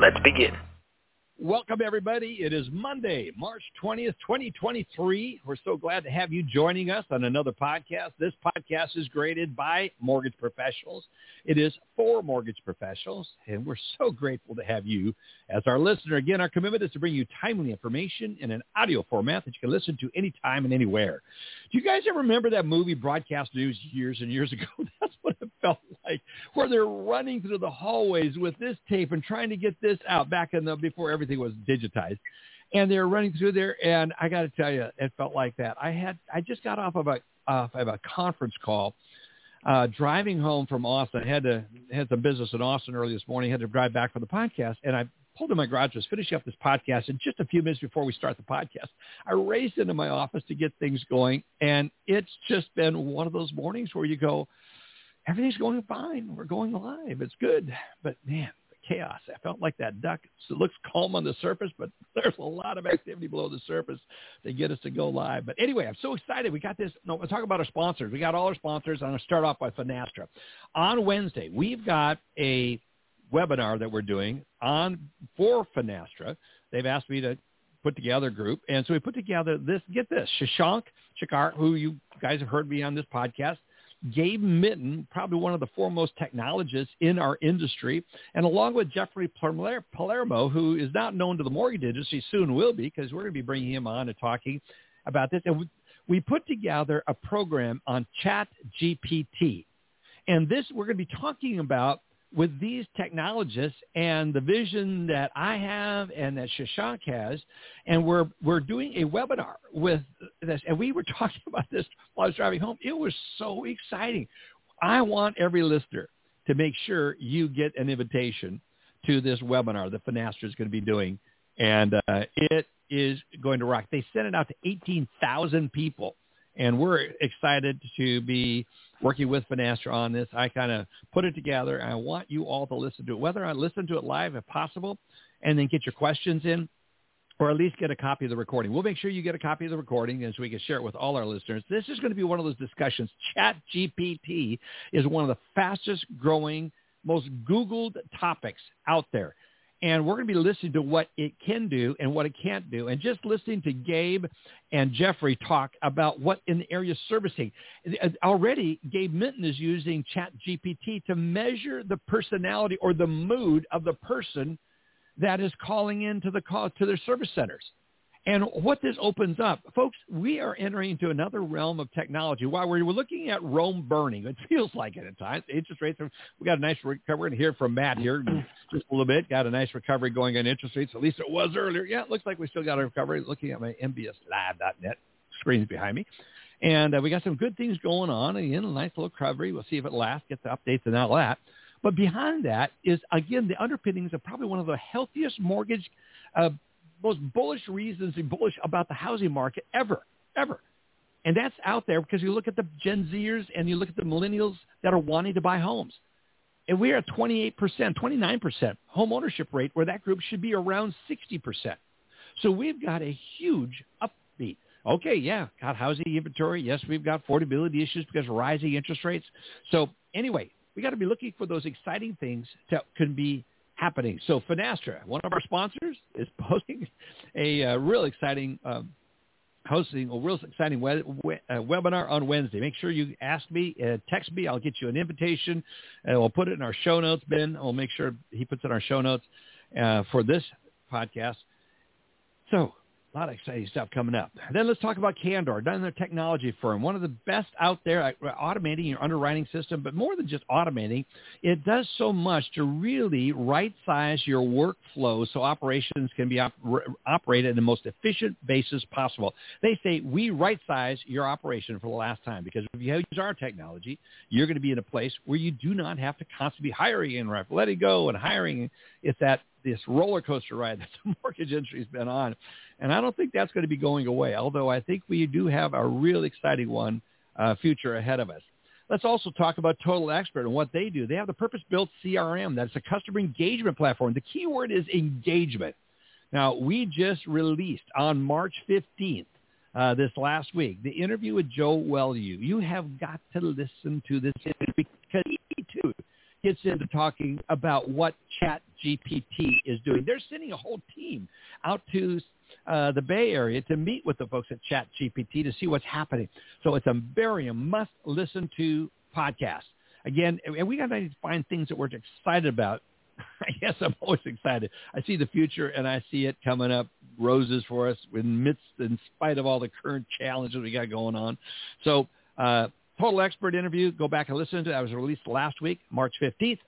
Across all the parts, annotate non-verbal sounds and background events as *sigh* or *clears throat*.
Let's begin. Welcome, everybody. It is Monday, March 20th, 2023. We're so glad to have you joining us on another podcast. This podcast is graded by mortgage professionals. It is for mortgage professionals, and we're so grateful to have you as our listener. Again, our commitment is to bring you timely information in an audio format that you can listen to anytime and anywhere. Do you guys ever remember that movie, Broadcast News, years and years ago? *laughs* That's what it felt *laughs* like, where they're running through the hallways with this tape and trying to get this out back in the before everything was digitized. And they're running through there, and I got to tell you, it felt like that. I had I just got off of a off of a conference call, uh, driving home from Austin. I had to had some business in Austin early this morning. I Had to drive back for the podcast, and I pulled in my garage, was finishing up this podcast, and just a few minutes before we start the podcast, I raced into my office to get things going, and it's just been one of those mornings where you go, everything's going fine. We're going live. It's good. But man, the chaos. I felt like that duck. It looks calm on the surface, but *laughs* there's a lot of activity below the surface to get us to go live. But anyway, I'm so excited. We got this. No, we'll talk about our sponsors. We got all our sponsors. I'm going to start off by Finastra. On Wednesday, we've got a webinar that we're doing on for Finastra. They've asked me to put together a group. And so we put together this, get this, Shashank Shekhar, who you guys have heard me on this podcast, Gabe Minton, probably one of the foremost technologists in our industry, and along with Jeffrey Palermo, who is not known to the mortgage industry, soon will be, because we're going to be bringing him on and talking about this. And we, we put together a program on Chat GPT. And this, we're going to be talking about with these technologists and the vision that I have and that Shashank has, and we're we're doing a webinar with this, and we were *laughs* talking about this while I was driving home. It was so exciting. I want every listener to make sure you get an invitation to this webinar that Finastra is going to be doing, and uh, it is going to rock. They sent it out to 18,000 people, and we're excited to be working with Finastra on this. I kind of put it together. I want you all to listen to it, whether I listen to it live if possible, and then get your questions in, or at least get a copy of the recording. We'll make sure you get a copy of the recording and so we can share it with all our listeners. This is going to be one of those discussions. Chat GPT is one of the fastest growing, most Googled topics out there and we're going to be listening to what it can do and what it can't do, and just listening to Gabe and Jeffrey talk about what in the area of servicing. Uh, already, Gabe Minton is using Chat GPT to measure the personality or the mood of the person that is calling into the call to their service centers. And what this opens up, folks, we are entering into another realm of technology. While we're looking at Rome burning, it *laughs* feels like it at times. Interest rates, are, we got a nice recovery. We're going to hear from Matt here *clears throat* just a little bit. Got a nice recovery going on interest rates. At least it was earlier. Yeah, it looks like we still got a recovery. Looking at my MBSLive.net screens behind me. And uh, we got some good things going on. Again, a nice little recovery. We'll see if it lasts, get the updates and all that. But behind that is, again, the underpinnings of probably one of the healthiest mortgage uh, most bullish reasons and bullish about the housing market ever, ever. And that's out there because you look at the Gen Zers and you look at the millennials that are wanting to buy homes. And we are at 28%, 29% home ownership rate where that group should be around 60%. So we've got a huge upbeat. Okay, yeah, got housing inventory. Yes, we've got affordability issues because of rising interest rates. So anyway, we got to be looking for those exciting things that can be happening. So Finastra, one of our sponsors, is *laughs* posting a uh, real exciting, um, hosting a real exciting uh, webinar on Wednesday. Make sure you ask me, uh, text me. I'll get you an invitation, and we'll put it in our show notes. Ben, we'll make sure he puts it in our show notes uh, for this podcast. So a lot of exciting stuff coming up. Then let's talk about Candor, another technology firm, one of the best out there at automating your underwriting system, but more than just automating, it does so much to really right-size your workflow so operations can be op- operated in the most efficient basis possible. They say we right-size your operation for the last time because if you use our technology, you're going to be in a place where you do not have to constantly be hiring and letting go and hiring. It's that this roller coaster ride that *laughs* the mortgage industry's been on, and I don't think that's going to be going away. Although I think we do have a real exciting one uh, future ahead of us. Let's also talk about Total Expert and what they do. They have the purpose-built CRM. That's a customer engagement platform. The key word is engagement. Now, we just released on March 15th uh, this last week, the interview with Joe Welu. You have got to listen to this interview because he too gets into talking about what Chat GPT is doing. They're sending a whole team out to uh, the Bay Area to meet with the folks at Chat GPT to see what's happening. So it's a very must listen to podcast. Again, and we got to find things that we're excited about *laughs* I guess I'm always excited. I see the future and I see it coming up roses for us in midst, in spite of all the current challenges we got going on. So, uh, total expert interview. Go back and listen to it. That was released last week, March 15th.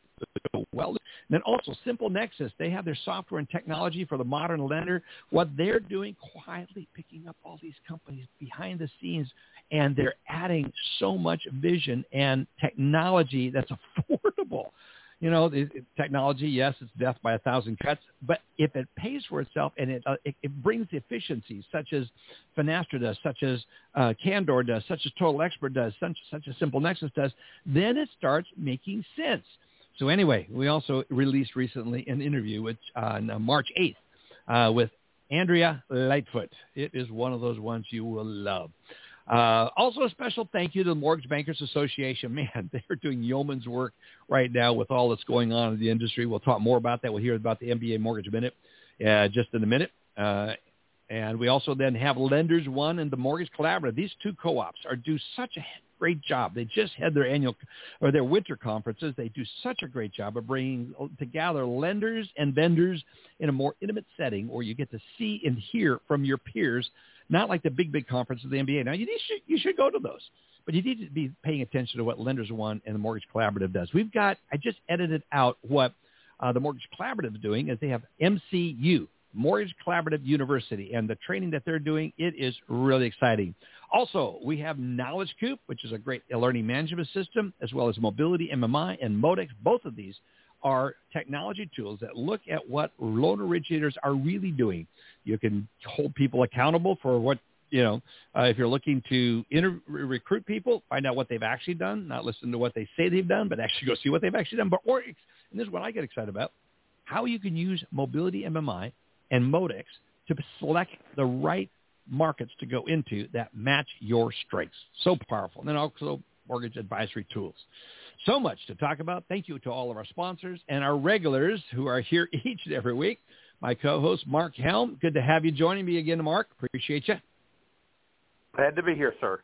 Well, and then also Simple Nexus. They have their software and technology for the modern lender. What they're doing quietly, picking up all these companies behind the scenes, and they're adding so much vision and technology that's *laughs* affordable you know, technology, yes, it's death by a thousand cuts, but if it pays for itself and it, uh, it, it brings efficiencies such as Finastra does, such as uh, Candor does, such as Total Expert does, such, such as Simple Nexus does, then it starts making sense. So anyway, we also released recently an interview which, uh, on March 8th uh, with Andrea Lightfoot. It is one of those ones you will love. Uh, also, a special thank you to the Mortgage Bankers Association. *laughs* Man, they're doing yeoman's work right now with all that's going on in the industry. We'll talk more about that. We'll hear about the MBA Mortgage Minute uh, just in a minute. Uh, and we also then have Lenders One and the Mortgage Collaborative. These two co-ops are do such a great job. They just had their annual or their winter conferences. They do such a great job of bringing together lenders and vendors in a more intimate setting where you get to see and hear from your peers not like the big, big conferences of the MBA. Now, you, should, you should go to those, but you need to be paying attention to what Lenders One and the Mortgage Collaborative does. We've got, I just edited out what uh, the Mortgage Collaborative is doing is they have MCU, Mortgage Collaborative University, and the training that they're doing, it is really exciting. Also, we have Knowledge Coop, which is a great learning management system, as well as Mobility MMI and Modex. Both of these are technology tools that look at what loan originators are really doing. You can hold people accountable for what you know, uh, if you're looking to inter- recruit people, find out what they've actually done, not listen to what they say they've done, but actually go see what they've actually done. But or, and this is what I get excited about, how you can use Mobility MMI and Modex to select the right markets to go into that match your strengths. So powerful. And then also mortgage advisory tools. So much to talk about. Thank you to all of our sponsors and our regulars who are here *laughs* each and every week. My co-host, Marc Helm. Good to have you joining me again, Marc. Appreciate you. Glad to be here, sir.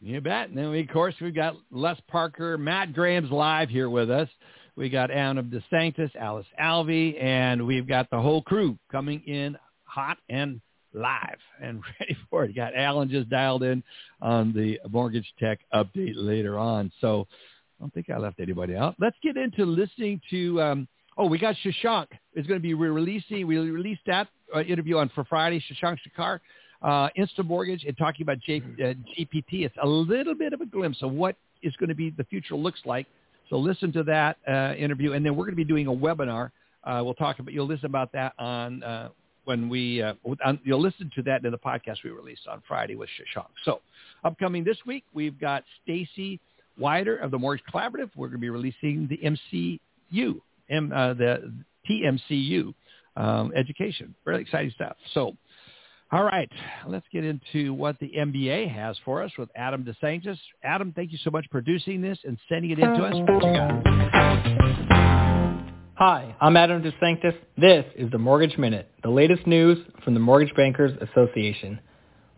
You bet. And then, we, of course, we've got Les Parker, Matt Graham's live here with us. We got Adam DeSanctis, Alice Alvey, and we've got the whole crew coming in hot and live and *laughs* ready for it. Got Allen just dialed in on the mortgage tech update later on. So I don't think I left anybody out. Let's get into listening to. Um, oh, we got Shashank is going to be releasing. We released that uh, interview on for Friday. Shashank Shekhar, uh, Instant Mortgage, and talking about J, uh, GPT. It's a little bit of a glimpse of what is going to be the future looks like. So listen to that uh, interview, and then we're going to be doing a webinar. Uh, we'll talk about. You'll listen about that on uh, when we. Uh, on, you'll listen to that in the podcast we released on Friday with Shashank. So upcoming this week, we've got Stacy Wider of the Mortgage Collaborative. We're going to be releasing the MCU, M, uh, the TMCU um, education. Really exciting stuff. So, all right, let's get into what the MBA has for us with Adam DeSanctis. Adam, thank you so much for producing this and sending it in to us. Hi, I'm Adam DeSanctis. This is the Mortgage Minute, the latest news from the Mortgage Bankers Association.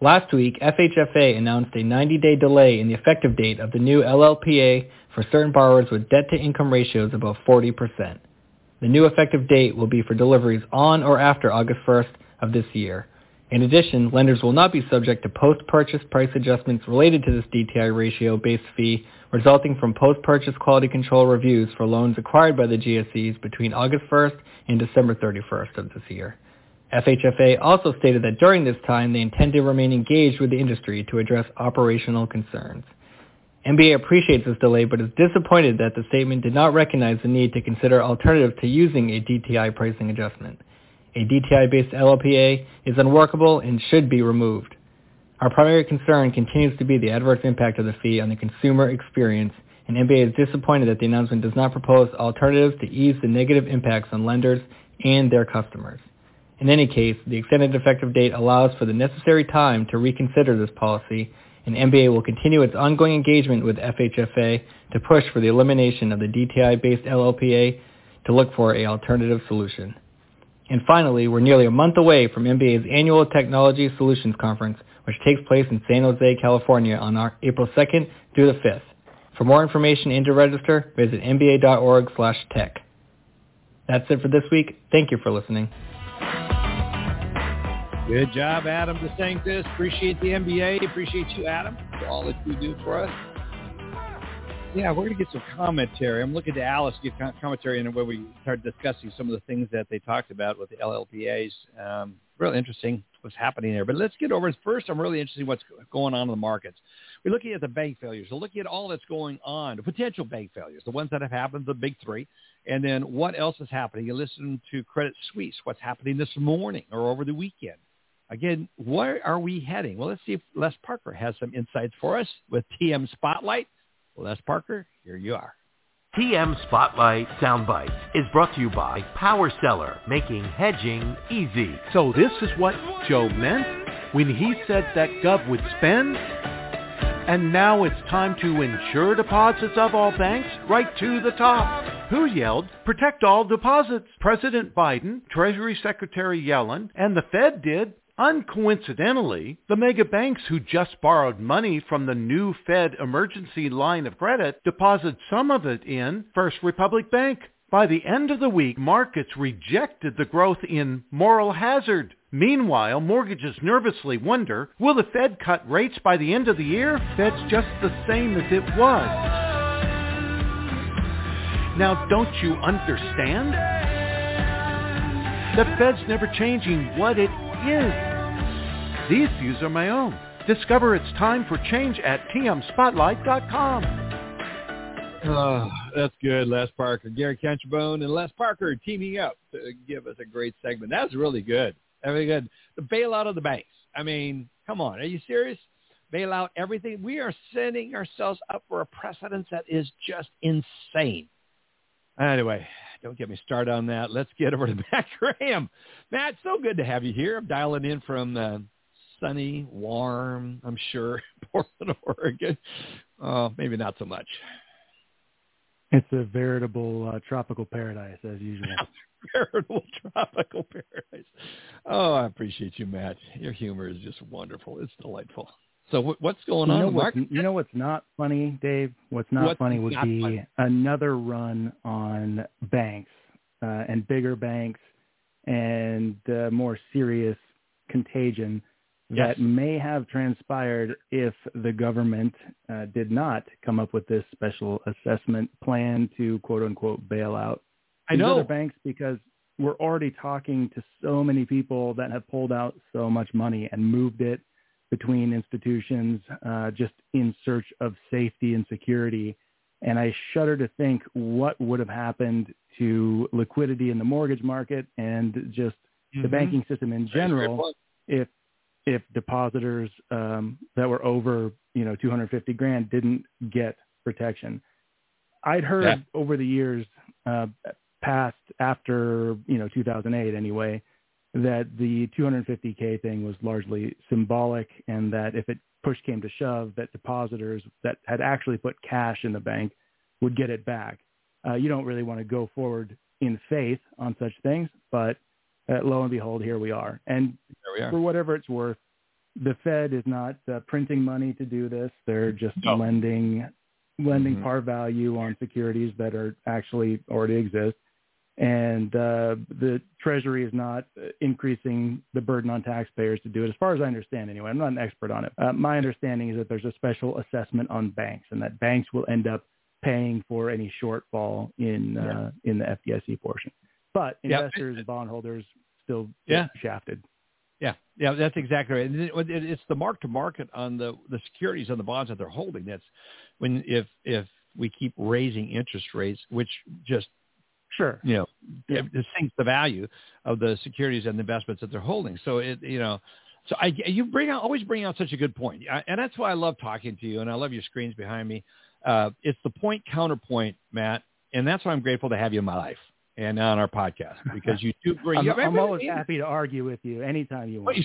Last week, FHFA announced a 90-day delay in the effective date of the new LLPA for certain borrowers with debt-to-income ratios above 40%. The new effective date will be for deliveries on or after August 1st of this year. In addition, lenders will not be subject to post-purchase price adjustments related to this DTI ratio-based fee resulting from post-purchase quality control reviews for loans acquired by the GSEs between August 1st and December 31st of this year. FHFA also stated that during this time they intend to remain engaged with the industry to address operational concerns. MBA appreciates this delay but is disappointed that the statement did not recognize the need to consider alternatives to using a DTI pricing adjustment. A DTI-based LLPA is unworkable and should be removed. Our primary concern continues to be the adverse impact of the fee on the consumer experience, and MBA is disappointed that the announcement does not propose alternatives to ease the negative impacts on lenders and their customers. In any case, the extended effective date allows for the necessary time to reconsider this policy, and MBA will continue its ongoing engagement with FHFA to push for the elimination of the DTI-based LLPA to look for a alternative solution. And finally, we're nearly a month away from MBA's annual Technology Solutions Conference, which takes place in San Jose, California on April 2nd through the 5th. For more information and to register, visit mba.org slash tech. That's it for this week. Thank you for listening. Good job, Adam DeSanctis. Appreciate the MBA. Appreciate you, Adam, for all that you do for us. Yeah, we're going to get some commentary. I'm looking to Alice to get commentary and where we start discussing some of the things that they talked about with the LLPAs. Um, really interesting what's happening there. But let's get over. First, I'm really interested in what's going on in the markets. We're looking at the bank failures. We're looking at all that's going on, the potential bank failures, the ones that have happened, the big three. And then what else is happening? You listen to Credit Suisse, what's happening this morning or over the weekend. Again, where are we heading? Well, let's see if Les Parker has some insights for us with TM Spotlight. Les Parker, here you are. TM Spotlight Soundbites is brought to you by Power Seller, making hedging easy. So this is what Joe meant when he said that Gov would spend? And now it's time to insure deposits of all banks right to the top. Who yelled, protect all deposits? President Biden, Treasury Secretary Yellen, and the Fed did. Uncoincidentally, the mega banks who just borrowed money from the new Fed emergency line of credit deposited some of it in First Republic Bank. By the end of the week, markets rejected the growth in moral hazard. Meanwhile, mortgages nervously wonder, will the Fed cut rates by the end of the year? That's just the same as it was. Now, don't you understand? The Fed's never changing what it is. These views are my own. Discover it's time for change at tmspotlight.com. Oh, ah, that's good, Les Parker. Gary Kenchbone and Les Parker teaming up to give us a great segment. That's really good. Very good. The bailout of the banks. I mean, come on. Are you serious? Bail out everything. We are setting ourselves up for a precedence that is just insane. Anyway, don't get me started on that. Let's get over to *laughs* Matt Graham. Matt, so good to have you here. I'm dialing in from uh, sunny, warm, I'm sure, *laughs* Portland, Oregon. Uh, maybe not so much. It's a veritable uh, tropical paradise, as usual. *laughs* veritable tropical paradise. Oh, I appreciate you, Matt. Your humor is just wonderful. It's delightful. So what's going you on, Mark? You know what's not funny, Dave? What's not What's funny would not be funny? another run on banks uh, and bigger banks and uh, more serious contagion Yes. that may have transpired if the government uh, did not come up with this special assessment plan to quote unquote bail out I know. other banks because we're already talking to so many people that have pulled out so much money and moved it between institutions uh, just in search of safety and security. And I shudder to think what would have happened to liquidity in the mortgage market and just the Mhm. banking system in That's a great general if if depositors um, that were over you know 250 grand didn't get protection. I'd heard Yeah. over the years uh, past after you know 2008 anyway that the 250k thing was largely symbolic and that if it push came to shove that depositors that had actually put cash in the bank would get it back. Uh, you don't really want to go forward in faith on such things, but uh, lo and behold, here we are. And we for whatever it's worth, the Fed is not uh, printing money to do this. They're just No. lending lending Mhm. par value on securities that are actually already exist. And uh, the Treasury is not uh, increasing the burden on taxpayers to do it, as far as I understand. Anyway, I'm not an expert on it. Uh, my understanding is that there's a special assessment on banks, and that banks will end up paying for any shortfall in uh, in the FDIC portion. But Yeah. investors and bondholders still Yeah. shafted. Yeah, yeah, that's exactly right. And it- it- It's the mark to market on the the securities on the bonds that they're holding that's when if if we keep raising interest rates, which just sure you know it, it sinks the value of the securities and investments that they're holding. So it you know. So I, you bring out always bring out such a good point, I, and that's why I love talking to you, and I love your screens behind me. Uh, it's the point counterpoint, Matt, and that's why I'm grateful to have you in my life and on our podcast *laughs* because you do bring. I'm, I'm always happy to argue with you anytime you want.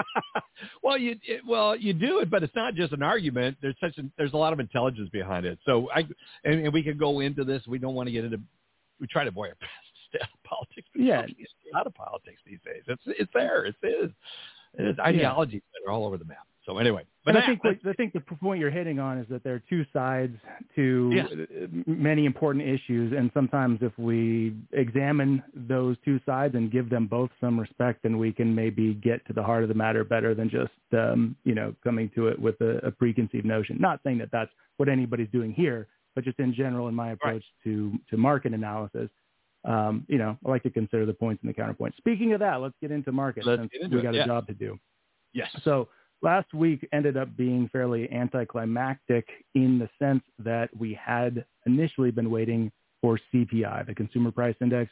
*laughs* well, you it, well you do it, but it's not just an argument. There's such a, there's a lot of intelligence behind it. So I and, and we can go into this. We don't want to get into. We try to avoid *laughs* politics. But yeah, a lot of politics these days. It's it's there. It's it is ideologies yeah. that are all over the map. So anyway, but I think what, I think the point you're hitting on is that there are two sides to yes. many important issues, and sometimes if we examine those two sides and give them both some respect, then we can maybe get to the heart of the matter better than just um, you know coming to it with a, a preconceived notion. Not saying that that's what anybody's doing here, but just in general in my approach right. to to market analysis. Um, you know, I like to consider the points and the counterpoints. Speaking of that, let's get into market let's since into we got it. a Yeah. job to do. Yes. So last week ended up being fairly anticlimactic in the sense that we had initially been waiting for CPI, the Consumer Price Index,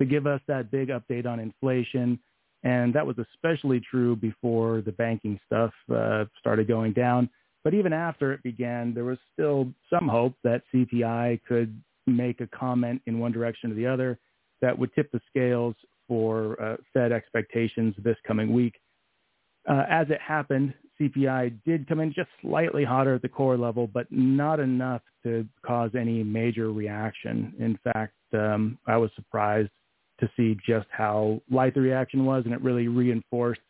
to give us that big update on inflation. And that was especially true before the banking stuff uh, started going down. But even after it began, there was still some hope that CPI could make a comment in one direction or the other that would tip the scales for uh, Fed expectations this coming week. Uh, as it happened, CPI did come in just slightly hotter at the core level, but not enough to cause any major reaction. In fact, um, I was surprised to see just how light the reaction was, and it really reinforced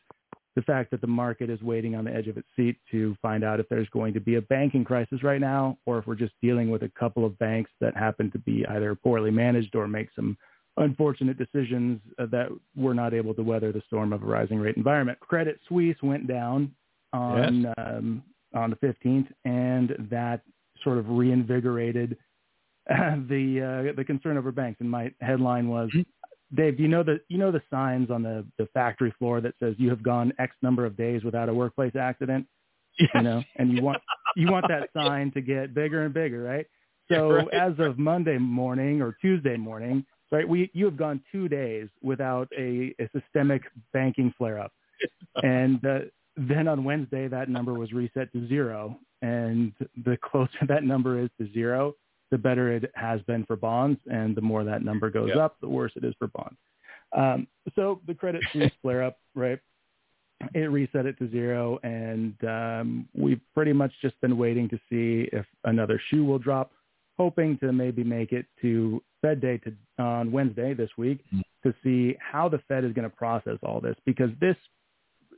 the fact that the market is waiting on the edge of its seat to find out if there's going to be a banking crisis right now, or if we're just dealing with a couple of banks that happen to be either poorly managed or make some unfortunate decisions that were not able to weather the storm of a rising rate environment. Credit Suisse went down on Yes. um, on the 15th, and that sort of reinvigorated *clears throat* the uh, the concern over banks. And my headline was, Dave, do you know the you know the signs on the the factory floor that says you have gone X number of days without a workplace accident? Yes. You know, and you want you want that *laughs* sign to get bigger and bigger, right? *laughs* So Right. as of Monday morning or Tuesday morning, right, we you have gone two days without a, a systemic banking flare up, *laughs* and uh, then on Wednesday that number was reset to zero, and the closer that number is to zero, the better it has been for bonds, and the more that number goes Yeah. up, the worse it is for bonds. Um, so the Credit *laughs* Suisse flare up, right? It reset it to zero, and um, we've pretty much just been waiting to see if another shoe will drop, hoping to maybe make it to Fed Day to, on Wednesday this week Mm. to see how the Fed is going to process all this, because this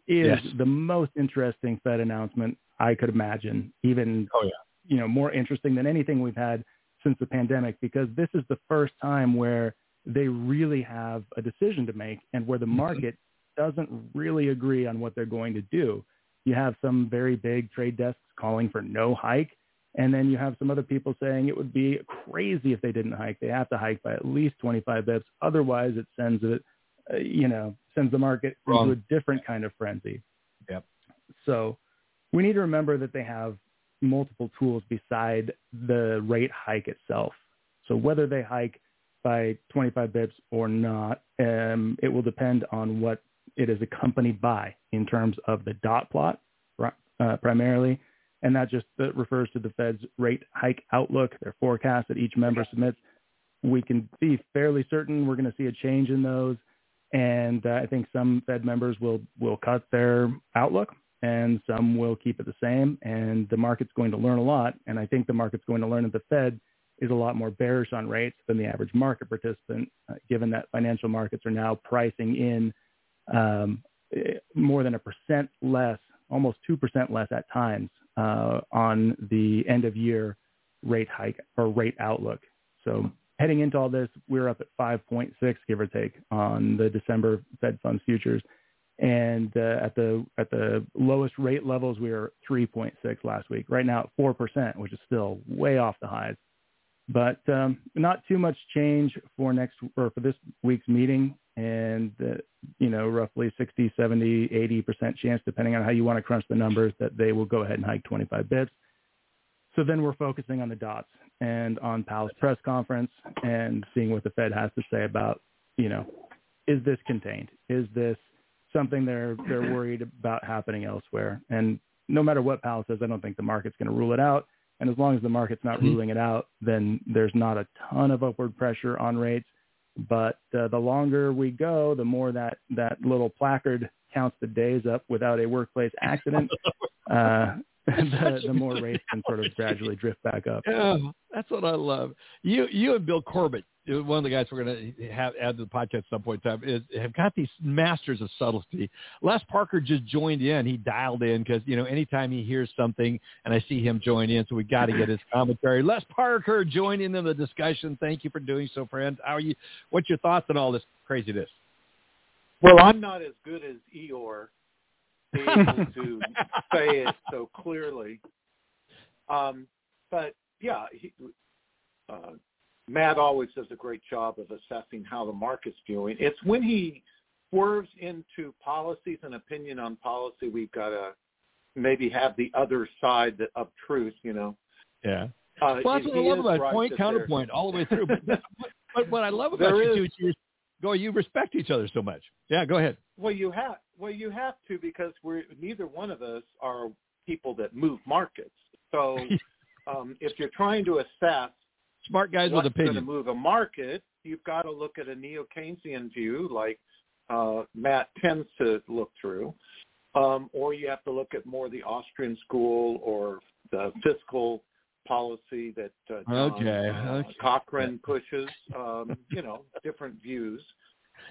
is Yes. the most interesting Fed announcement I could imagine, even Oh, yeah. you know more interesting than anything we've had since the pandemic, because this is the first time where they really have a decision to make and where the Mm-hmm. market doesn't really agree on what they're going to do. You have some very big trade desks calling for no hike, and then you have some other people saying it would be crazy if they didn't hike. They have to hike by at least 25 bips, otherwise it sends it, uh, you know, sends the market Wrong. into a different kind of frenzy. Yep. So we need to remember that they have multiple tools beside the rate hike itself. So whether they hike by 25 bips or not, um, it will depend on what it is accompanied by in terms of the dot plot uh, primarily. And that just uh, refers to the Fed's rate hike outlook, their forecast that each member submits. We can be fairly certain we're going to see a change in those. And uh, I think some Fed members will, will cut their outlook and some will keep it the same. And the market's going to learn a lot. And I think the market's going to learn that the Fed is a lot more bearish on rates than the average market participant, uh, given that financial markets are now pricing in um, more than a percent less, almost 2% less at times uh, on the end of year rate hike or rate outlook. So heading into all this, we're up at 5.6, give or take, on the December Fed funds futures. And uh, at the at the lowest rate levels, we were 3.6 last week. Right now at 4%, which is still way off the highs. But um, not too much change for next or for this week's meeting, and uh, you know roughly 60, 70, 80 percent chance, depending on how you want to crunch the numbers, that they will go ahead and hike 25 bips. so then we're focusing on the dots and on Powell's press conference and seeing what the Fed has to say about, you know, is this contained? Is this something they're they're worried about happening elsewhere? And no matter what Powell says, I don't think the market's going to rule it out. And as long as the market's not mm-hmm. ruling it out, then there's not a ton of upward pressure on rates. But uh, the longer we go, the more that that little placard counts the days up without a workplace accident. *laughs* Uh, *laughs* the, the more rates can sort of gradually drift back up. *laughs* Yeah, that's what I love. You you and Bill Corbett, uh, one of the guys we're going to have add to the podcast at some point in time, is have got these masters of subtlety. Les Parker just joined in. He dialed in because you know anytime he hears something, and I see him join in, so we got to get his commentary. Les Parker joining in in the discussion. Thank you for doing so, friends. How are you? What's your thoughts on all this craziness? Well, I'm not as good as Eeyore able *laughs* to say it so clearly. Um, but yeah, he, uh, Matt always does a great job of assessing how the market's viewing. It's when he swerves into policies and opinion on policy, we've got to maybe have the other side of truth, you know. Yeah. Uh, well, that's what I love about right point counterpoint all the way through. But, but what I love *laughs* about there you is, two is go. You respect each other so much. Yeah, go ahead. Well, you have well, you have to because we're neither one of us are people that move markets. So *laughs* um, if you're trying to assess smart guys with opinion to move a market, you've got to look at a neo Keynesian view, like uh, Matt tends to look through, um, or you have to look at more the Austrian school or the fiscal policy that uh, John okay. Uh, okay. Cochrane pushes. Um, you know, different views.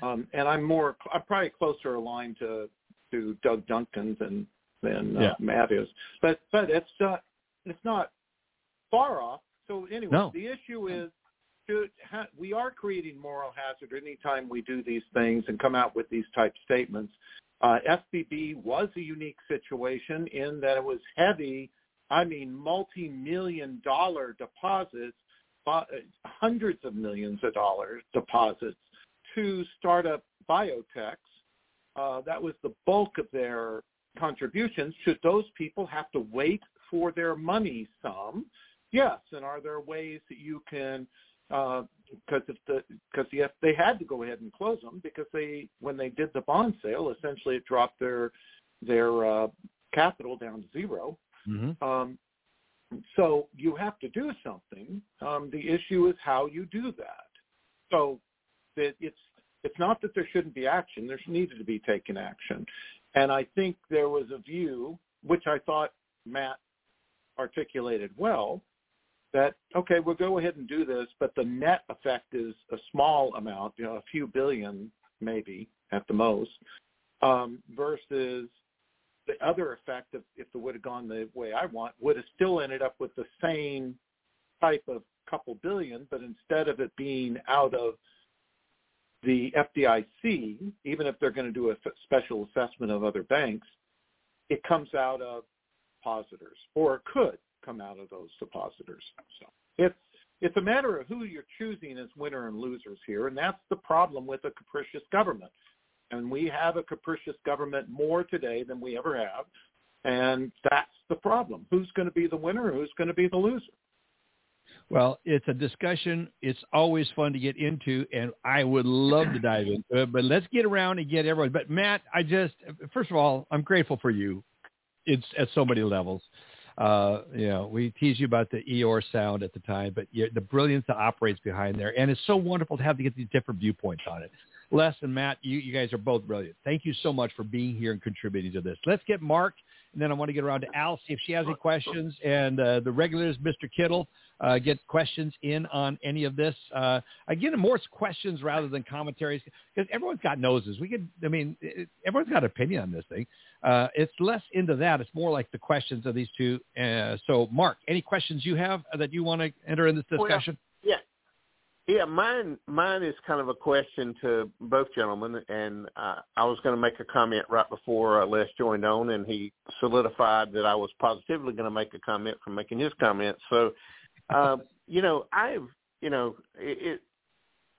Um, and I'm more, I'm probably closer aligned to to Doug Duncan than than uh, yeah. Matt is. But but it's uh, it's not far off. So anyway, no. the issue is should ha- we are creating moral hazard anytime we do these things and come out with these type statements. Uh, SVB was a unique situation in that it was heavy, I mean, multi-million dollar deposits, uh, hundreds of millions of dollars deposits two startup biotechs. Uh, that was the bulk of their contributions. Should those people have to wait for their money some? Yes. And are there ways that you can because uh, if the because yes, they had to go ahead and close them because they when they did the bond sale, essentially it dropped their their uh, capital down to 0 mm-hmm. um, so you have to do something. Um, the issue is how you do that. So that it's it's not that there shouldn't be action. There needed to be taken action, and I think there was a view which I thought Matt articulated well that okay, we'll go ahead and do this, but the net effect is a small amount, you know, a few billion maybe at the most, um, versus the other effect of if it would have gone the way I want, would have still ended up with the same type of couple billion, but instead of it being out of the FDIC, even if they're going to do a special assessment of other banks, it comes out of depositors, or it could come out of those depositors. So it's it's a matter of who you're choosing as winner and losers here, and that's the problem with a capricious government. And we have a capricious government more today than we ever have, and that's the problem. Who's going to be the winner? Who's going to be the loser? Well, it's a discussion. It's always fun to get into, and I would love to dive into it. But let's get around and get everyone. But Matt, I just first of all, I'm grateful for you. It's at so many levels. Uh, you know, we tease you about the Eeyore sound at the time, but the brilliance that operates behind there, and it's so wonderful to have to get these different viewpoints on it. Les and Matt, you, you guys are both brilliant. Thank you so much for being here and contributing to this. Let's get Marc, and then I want to get around to Al, see if she has any questions, and uh, the regulars, Mr. Kittle uh, get questions in on any of this. Uh, again, more questions rather than commentaries because everyone's got noses. We could, I mean, it, everyone's got an opinion on this thing. Uh, it's less into that. It's more like the questions of these two. Uh, so, Marc, any questions you have that you want to enter in this discussion? Yeah. Mine mine is kind of a question to both gentlemen, and uh, I was going to make a comment right before uh, Les joined on, and he solidified that I was positively going to make a comment from making his comment. So um, *laughs* you know, I've, you know, it,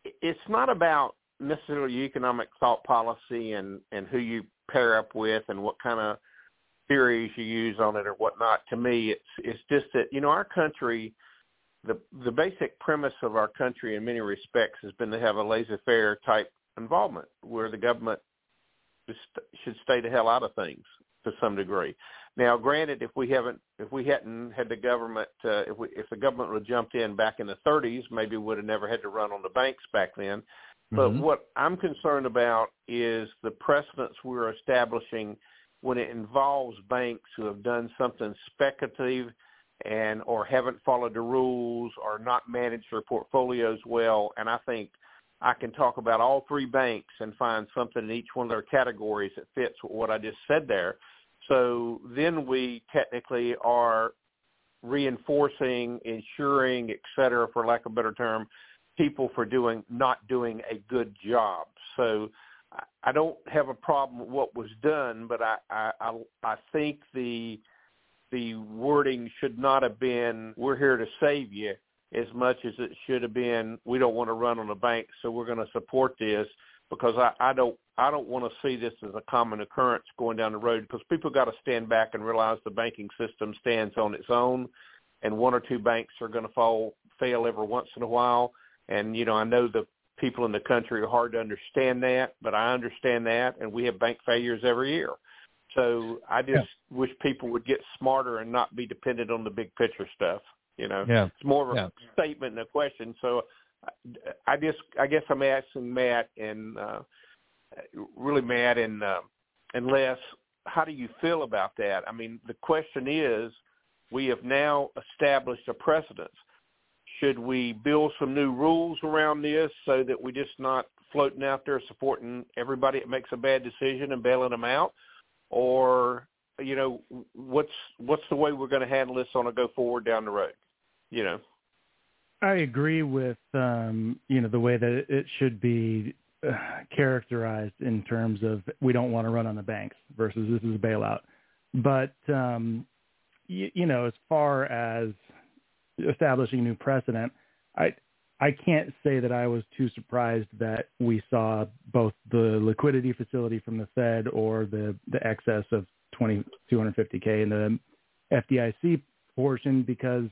it it's not about necessarily economic thought policy and and who you pair up with and what kind of theories you use on it or whatnot. To me, it's it's just that you know our country, the the basic premise of our country in many respects has been to have a laissez-faire type involvement where the government just should stay the hell out of things to some degree. Now, granted, if we haven't, if we hadn't had the government, uh, if we, if the government would have jumped in back in the 30s, maybe we would have never had to run on the banks back then. But Mhm. what I'm concerned about is the precedents we're establishing when it involves banks who have done something speculative and or haven't followed the rules or not managed their portfolios well. And I think I can talk about all three banks and find something in each one of their categories that fits with what I just said there. So then we technically are reinforcing, ensuring, et cetera, for lack of a better term, people for doing not doing a good job. So I- don't have a problem with what was done, but I I I, I think the the wording should not have been "We're here to save you" as much as it should have been "We don't want to run on the bank, so we're going to support this." Because I, I don't I don't want to see this as a common occurrence going down the road. Because people got to stand back and realize the banking system stands on its own, and one or two banks are going to fall fail every once in a while. And you know I know the people in the country are hard to understand that, but I understand that, and we have bank failures every year. So I just wish people would get smarter and not be dependent on the big picture stuff. You know, Yeah. it's more of a Yeah. statement than a question. So I- I just, I guess I'm asking Matt and uh, really Matt and uh, and Les, how do you feel about that? I mean, the question is, we have now established a precedent should we build some new rules around this so that we're just not floating out there supporting everybody that makes a bad decision and bailing them out or you know what's what's the way we're going to handle this on a go forward down the road you know I agree with um, you know the way that it- should be uh, characterized in terms of we don't want to run on the banks versus this is a bailout. But um, you, you know, as far as establishing new precedent, I I can't say that I was too surprised that we saw both the liquidity facility from the Fed or the the excess of 20 250k in the FDIC portion because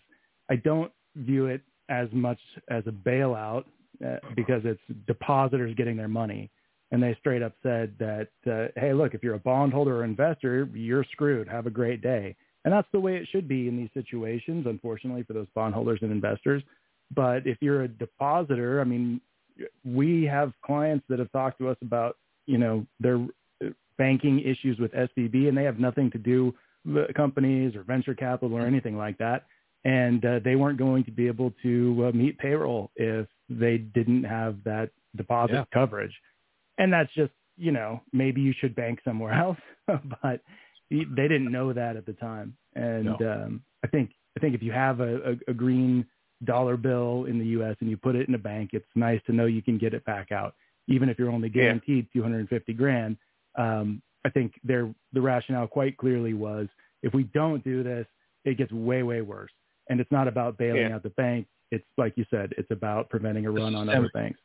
I don't view it as much as a bailout uh, because it's depositors getting their money. And they straight up said that, uh, hey, look, if you're a bondholder or investor, you're screwed. Have a great day. And that's the way it should be in these situations, unfortunately, for those bondholders and investors. But if you're a depositor, I mean, we have clients that have talked to us about, you know, their banking issues with SVB, and they have nothing to do with companies or venture capital or anything like that and uh, they weren't going to be able to uh, meet payroll if they didn't have that deposit Yeah. coverage. And that's just, you know, maybe you should bank somewhere *laughs* else, but they didn't know that at the time. And um, I think I think if you have a, a, a green dollar bill in the U.S. and you put it in a bank, it's nice to know you can get it back out, even if you're only Yeah. guaranteed 250 grand. Um, I think their the rationale quite clearly was if we don't do this, it gets way way worse. And it's not about bailing Yeah. out the bank. It's like you said, it's about preventing a run on other systemic. banks.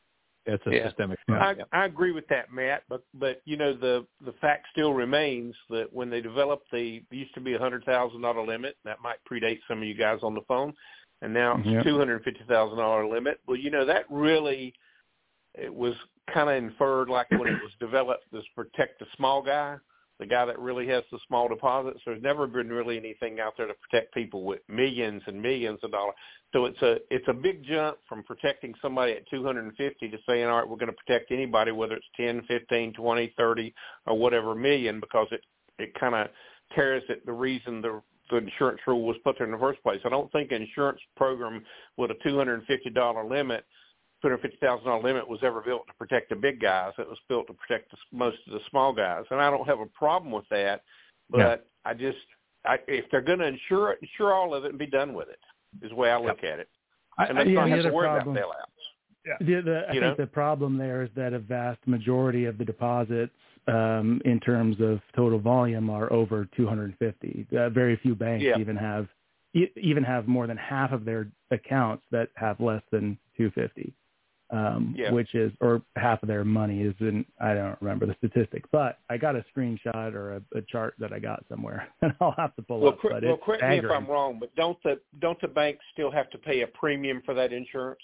It's a Yeah. systemic. I, Yeah. I agree with that, Matt. But but you know the the fact still remains that when they developed the used to be a hundred thousand dollar limit that might predate some of you guys on the phone, and now Yep. two hundred fifty thousand dollar limit. Well, you know that really it was kind of inferred like when it was *clears throat* developed this protect the small guy, the guy that really has the small deposits. There's never been really anything out there to protect people with millions and millions of dollars. So it's a it's a big jump from protecting somebody at 250 to saying, all right, we're going to protect anybody, whether it's 10, 15, 20, 30, or whatever million, because it it kind of tears at the reason the the insurance rule was put there in the first place. I don't think an insurance program with a $250 limit, $250,000 limit was ever built to protect the big guys. It was built to protect the, most of the small guys. And I don't have a problem with that, but Yeah. I just, I, if they're going to insure it, insure all of it and be done with it is the way I look at it. And let's yeah, not have to worry problem- about bailouts. The, the, I You think know? the problem there is that a vast majority of the deposits um, in terms of total volume are over 250. Uh, very few banks Yeah. even have e- even have more than half of their accounts that have less than 250. um, Yeah. which is or half of their money is in I don't remember the statistic, but I got a screenshot or a, a chart that I got somewhere, *laughs* and I'll have to pull Well, up. but well, correct me if. I'm wrong, but don't the don't the banks still have to pay a premium for that insurance?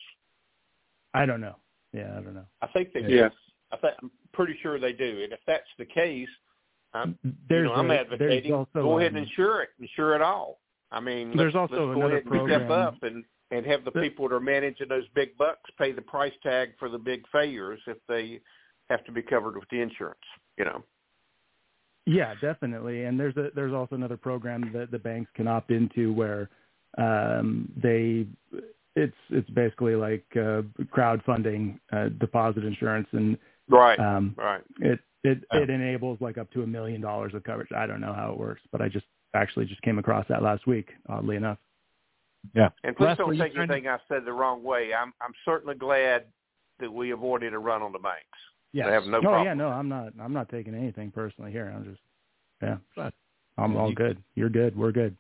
I don't know. Yeah, I don't know. I think they do. Yes. I think I'm pretty sure they do. And if that's the case, I'm There's you know, I'm a- advocating there's also, go ahead and insure it, insure it all. I mean, There's let's, also let's go another ahead and step up and and have the The- people that are managing those big bucks pay the price tag for the big failures if they have to be covered with the insurance. You know. Yeah, definitely. And there's a there's also another program that the banks can opt into where um, they it's it's basically like uh, crowdfunding uh, deposit insurance, and Right. um, right. it it Oh. it enables like up to a million dollars of coverage. I don't know how it works, but I just actually just came across that last week. Oddly enough. Yeah. And please Leslie, don't take trying to- anything I said the wrong way. I'm I'm certainly glad that we avoided a run on the banks. Yeah. I have no oh problem. yeah, no, I'm not I'm not taking anything personally here. I'm just yeah, But- I'm all you- good. You're good. We're good.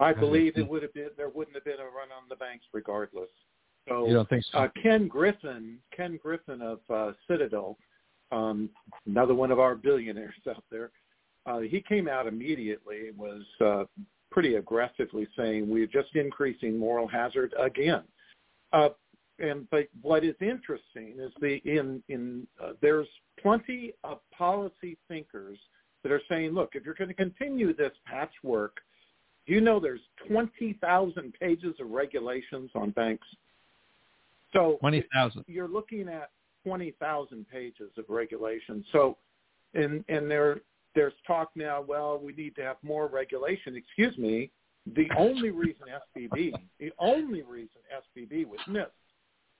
I believe it would have been there wouldn't have been a run on the banks regardless. So You don't think so? uh, Ken Griffin, Ken Griffin of uh, Citadel, um, another one of our billionaires out there. Uh, he came out immediately and was uh, pretty aggressively saying we're just increasing moral hazard again. Uh, and but what is interesting is the in in uh, there's plenty of policy thinkers that are saying, look, if you're going to continue this patchwork, do you know there's 20,000 pages of regulations on banks? So Twenty thousand. you're looking at 20,000 pages of regulations. So, and and there there's talk now. Well, we need to have more regulation. Excuse me. The only reason SVB, the only reason SVB was missed,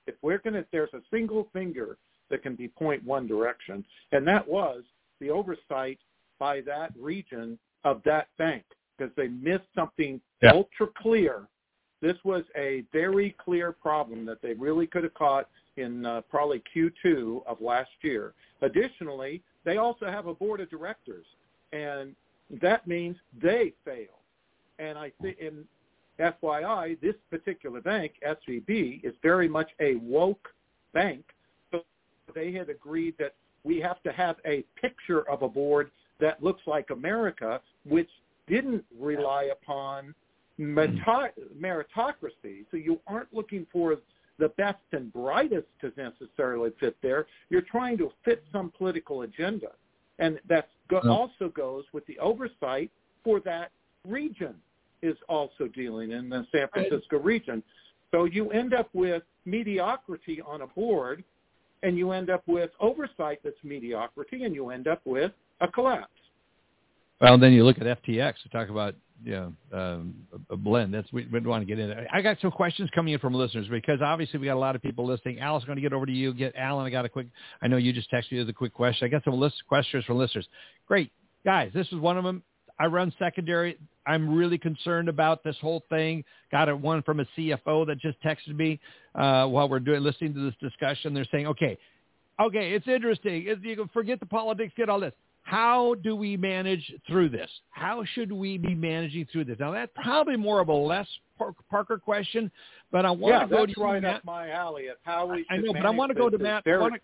if we're going to, there's a single finger that can be point one direction, and that was the oversight by that region of that bank because they missed something Yeah. ultra clear. This was a very clear problem that they really could have caught in uh, probably Q2 of last year. Additionally, they also have a board of directors, and that means they fail. And I think, in FYI, this particular bank, SVB, is very much a woke bank. So they had agreed that we have to have a picture of a board that looks like America, which didn't rely upon meritocracy. So you aren't looking for the best and brightest to necessarily fit there. You're trying to fit some political agenda. And that go- No. also goes with the oversight for that region is also dealing in the San Francisco region. So you end up with mediocrity on a board and you end up with oversight that's mediocrity and you end up with a collapse. Well, then you look at FTX to talk about know, um, a blend. That's we, we want to get into. I got some questions coming in from listeners because obviously we got a lot of people listening. Alice, going to get over to you. Get Allen. I got a quick. I know you just texted me a quick question. I got some list questions from listeners. Great guys, this is one of them. I run secondary. I'm really concerned about this whole thing. Got one from a CFO that just texted me uh, while we're doing listening to this discussion. They're saying, okay, okay, it's interesting. It's, you can forget the politics, get all this. How do we manage through this? How should we be managing through this? Now that's probably more of a Les Parker question, but I want yeah, to go that's to right Matt. up my alley of how we. I know, but I manage want to go to this. Matt. Very- I want to,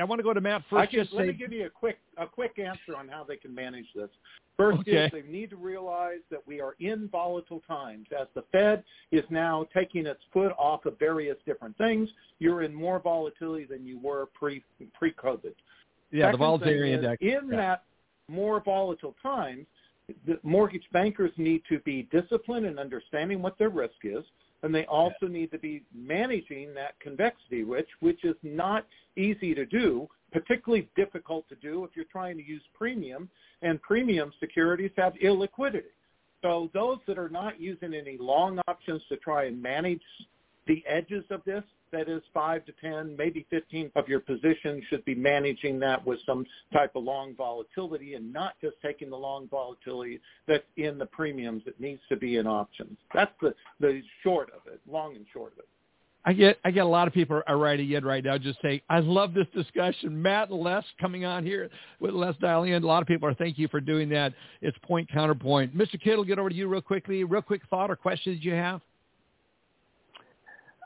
I want to go to Matt first. can, Just let say, me give you a quick a quick answer on how they can manage this. First Okay. is they need to realize that we are in volatile times. As the Fed is now taking its foot off of various different things, you're in more volatility than you were pre pre COVID. Yeah, the volatility index. In yeah. that more volatile times, the mortgage bankers need to be disciplined in understanding what their risk is, and they also need to be managing that convexity risk, which is not easy to do, particularly difficult to do if you're trying to use premium, and premium securities have illiquidity. So those that are not using any long options to try and manage the edges of this, that is five to 10, maybe 15 of your positions should be managing that with some type of long volatility and not just taking the long volatility that's in the premiums that needs to be in options. That's the, the short of it, long and short of it. I get I get a lot of people are writing in right now just saying, I love this discussion. Matt and Les coming on here with Les dialing in. A lot of people are thank you for doing that. It's point counterpoint. Mr. Kittle, get over to you real quickly. Real quick thought or questions you have?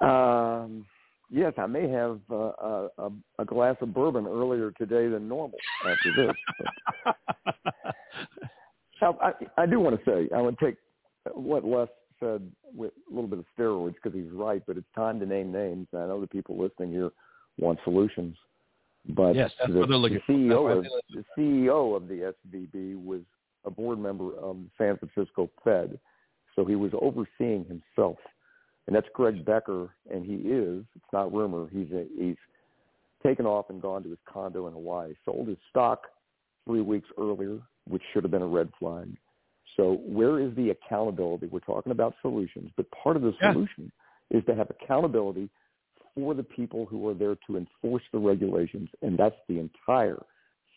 Um, yes, I may have uh, a, a glass of bourbon earlier today than normal after this. *laughs* I, I do want to say I would take what Les said with a little bit of steroids because he's right, but it's time to name names. I know the people listening here want solutions, but yes, that's the, what they're looking the CEO for. of the CEO of the SVB was a board member of the San Francisco Fed, so he was overseeing himself and that's Greg Becker, and he is. It's not rumor. He's a, he's taken off and gone to his condo in Hawaii. Sold his stock three weeks earlier, which should have been a red flag. So where is the accountability? We're talking about solutions, but part of the solution yeah. is to have accountability for the people who are there to enforce the regulations, and that's the entire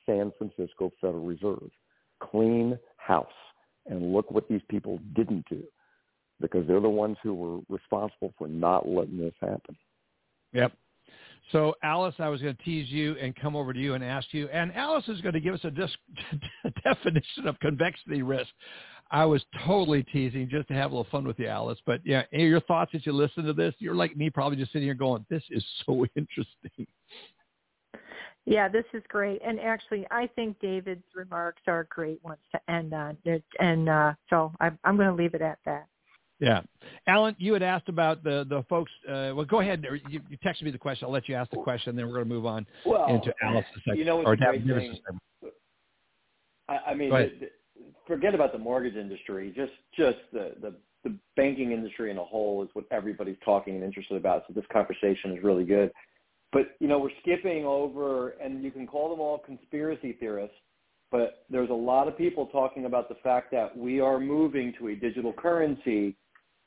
San Francisco Federal Reserve. Clean house. And look what these people didn't do because they're the ones who were responsible for not letting this happen. Yep. So, Alice, I was going to tease you and come over to you and ask you, and Alice is going to give us a, dis- *laughs* definition of convexity risk. I was totally teasing just to have a little fun with you, Alice. But yeah, your thoughts as you listen to this, you're like me, probably just sitting here going, "This is *laughs* so interesting." Yeah, this is great. And actually, I think David's remarks are great ones to end on. And uh, so I'm, I'm going to leave it at that. Yeah, Allen, you had asked about the the folks. Uh, well, go ahead. You, you texted me the question. I'll let you ask the question, then we're going to move on well, into Alice's You know what's great thing? I, I mean, the, the, forget about the mortgage industry. Just just the, the the banking industry in a whole is what everybody's talking and interested about. So this conversation is really good. But you know, we're skipping over, and you can call them all conspiracy theorists. But there's a lot of people talking about the fact that we are moving to a digital currency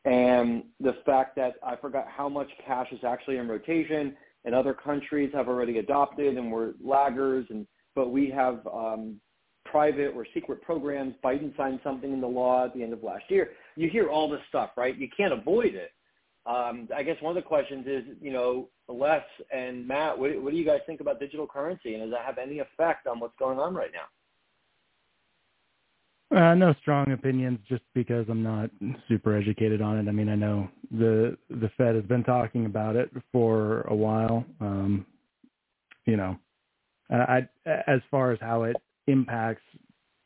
and the fact that I forgot how much cash is actually in rotation and other countries have already adopted and we're laggers and but we have um, private or secret programs. Biden signed something in the law at the end of last year. You hear all this stuff, right? You can't avoid it. Um, I guess one of the questions is, you know, Les and Matt, what, what do you guys think about digital currency, and does that have any effect on what's going on right now? Uh, no strong opinions, just because I'm not super educated on it. I mean, I know the the Fed has been talking about it for a while. Um, you know, I, as far as how it impacts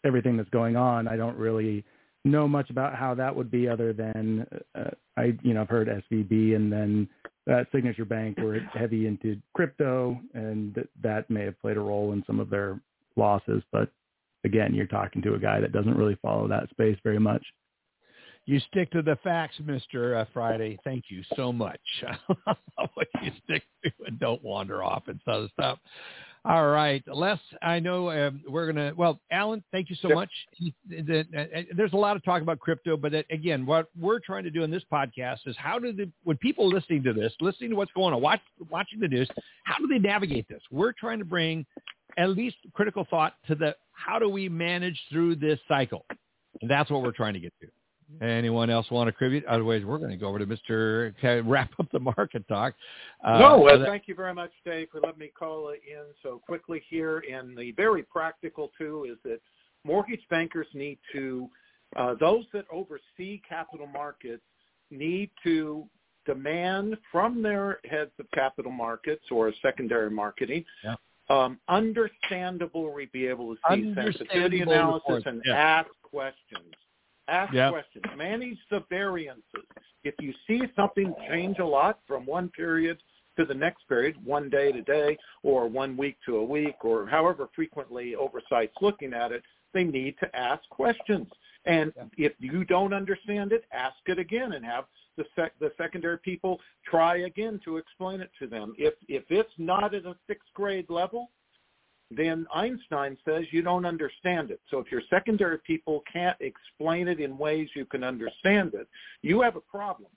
everything that's going on, I don't really know much about how that would be, other than uh, I, you know, I've heard SVB and then uh, Signature Bank were heavy into crypto, and that may have played a role in some of their losses, but again, you're talking to a guy that doesn't really follow that space very much. You stick to the facts, Mister uh, Friday. Thank you so much. *laughs* what you stick to and don't wander off and other stuff. All right, Les. I know um, we're gonna. Well, Allen, thank you so much. There's a lot of talk about crypto, but again, what we're trying to do in this podcast is how do the when people listening to this, listening to what's going on, watch, watching the news, how do they navigate this? We're trying to bring at least critical thought to the how do we manage through this cycle? And that's what we're trying to get to. Anyone else want to contribute? Otherwise, we're going to go over to Mr. wrap up the market talk. Uh, no, well, thank you very much, Dave, for letting me call in so quickly here. And the very practical, too, is that mortgage bankers need to, uh, those that oversee capital markets need to demand from their heads of capital markets or secondary marketing yeah um, understandably be able to see sensitivity analysis reports. and yeah. ask questions. Ask yep. questions. Manage the variances. If you see something change a lot from one period to the next period, one day to day, or one week to a week, or however frequently oversight's looking at it, they need to ask questions. And yeah. if you don't understand it, ask it again and have the, sec- the secondary people try again to explain it to them. If if it's not at a sixth grade level, then Einstein says you don't understand it. So if your secondary people can't explain it in ways you can understand it, you have a problem.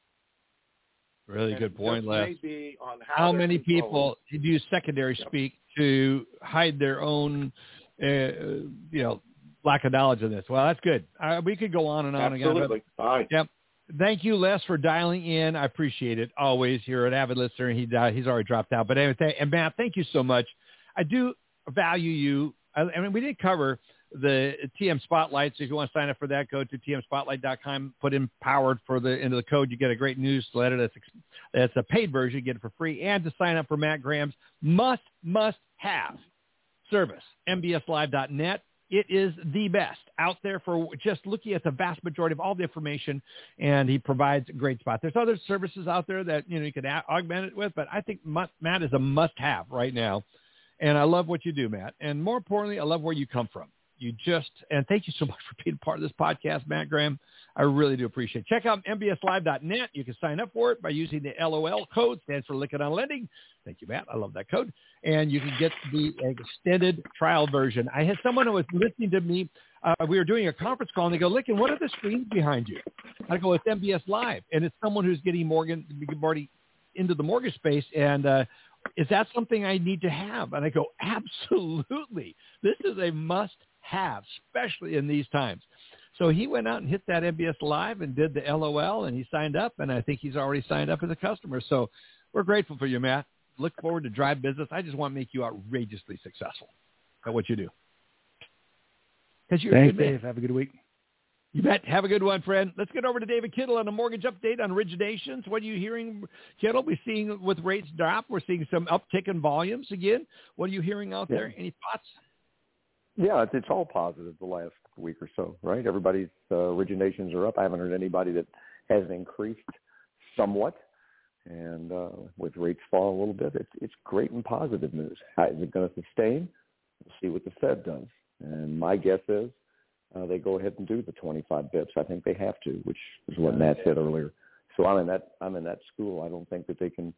Really and good point, Les. How, how many people use secondary yep. speak to hide their own, uh, you know, lack of knowledge of this? Well, that's good. Uh, we could go on and on Absolutely. again. Absolutely. Yep. Thank you, Les, for dialing in. I appreciate it. Always, you're an avid listener. He uh, he's already dropped out, but anyway, and Matt, thank you so much. I do value you. I, I mean, we didn't cover the TMSpotlight. So if you want to sign up for that, go to tmspotlight.com, put in powered for the into the code. You get a great newsletter. That's that's a paid version. You get it for free. And to sign up for Matt Graham's must must have service, mbslive.net. It is the best out there for just looking at the vast majority of all the information, and he provides a great spot. There's other services out there that you know you can augment it with, but I think Matt is a must-have right now, and I love what you do, Matt. And more importantly, I love where you come from. You just and thank you so *laughs* much for being part of this podcast, Matt Graham. I really do appreciate it. Check out mbslive.net. You can sign up for it by using the LOL code, stands for Lykken on Lending. Thank you, Matt. I love that code. And you can get the extended trial version. I had someone who was listening to me. Uh, we were doing a conference call, and they go, Lykken, what are the screens behind you? I go, it's MBS Live. And it's someone who's getting Morgan, already into the mortgage space. And uh, is that something I need to have? And I go, absolutely. This is a must have, especially in these times. So he went out and hit that MBS Live and did the LOL, and he signed up, and I think he's already signed up as a customer. So we're grateful for you, Matt. Look forward to Drive Business. I just want to make you outrageously successful at what you do. Because you're Thanks, Dave. Have a good week. You bet. Have a good one, friend. Let's get over to David Kittle on a mortgage update on originations. What are you hearing, Kittle? We're seeing with rates drop, we're seeing some uptick in volumes again. What are you hearing out yeah. there? Any thoughts? Yeah, it's, it's all positive the last week or so, right? Everybody's uh, originations are up. I haven't heard anybody that hasn't increased somewhat. And uh, with rates falling a little bit, it's, it's great and positive news. Is it going to sustain? We'll see what the Fed does. And my guess is uh, they go ahead and do the 25 bips. I think they have to, which is what Matt said earlier. So I'm in that I'm in that school. I don't think that they can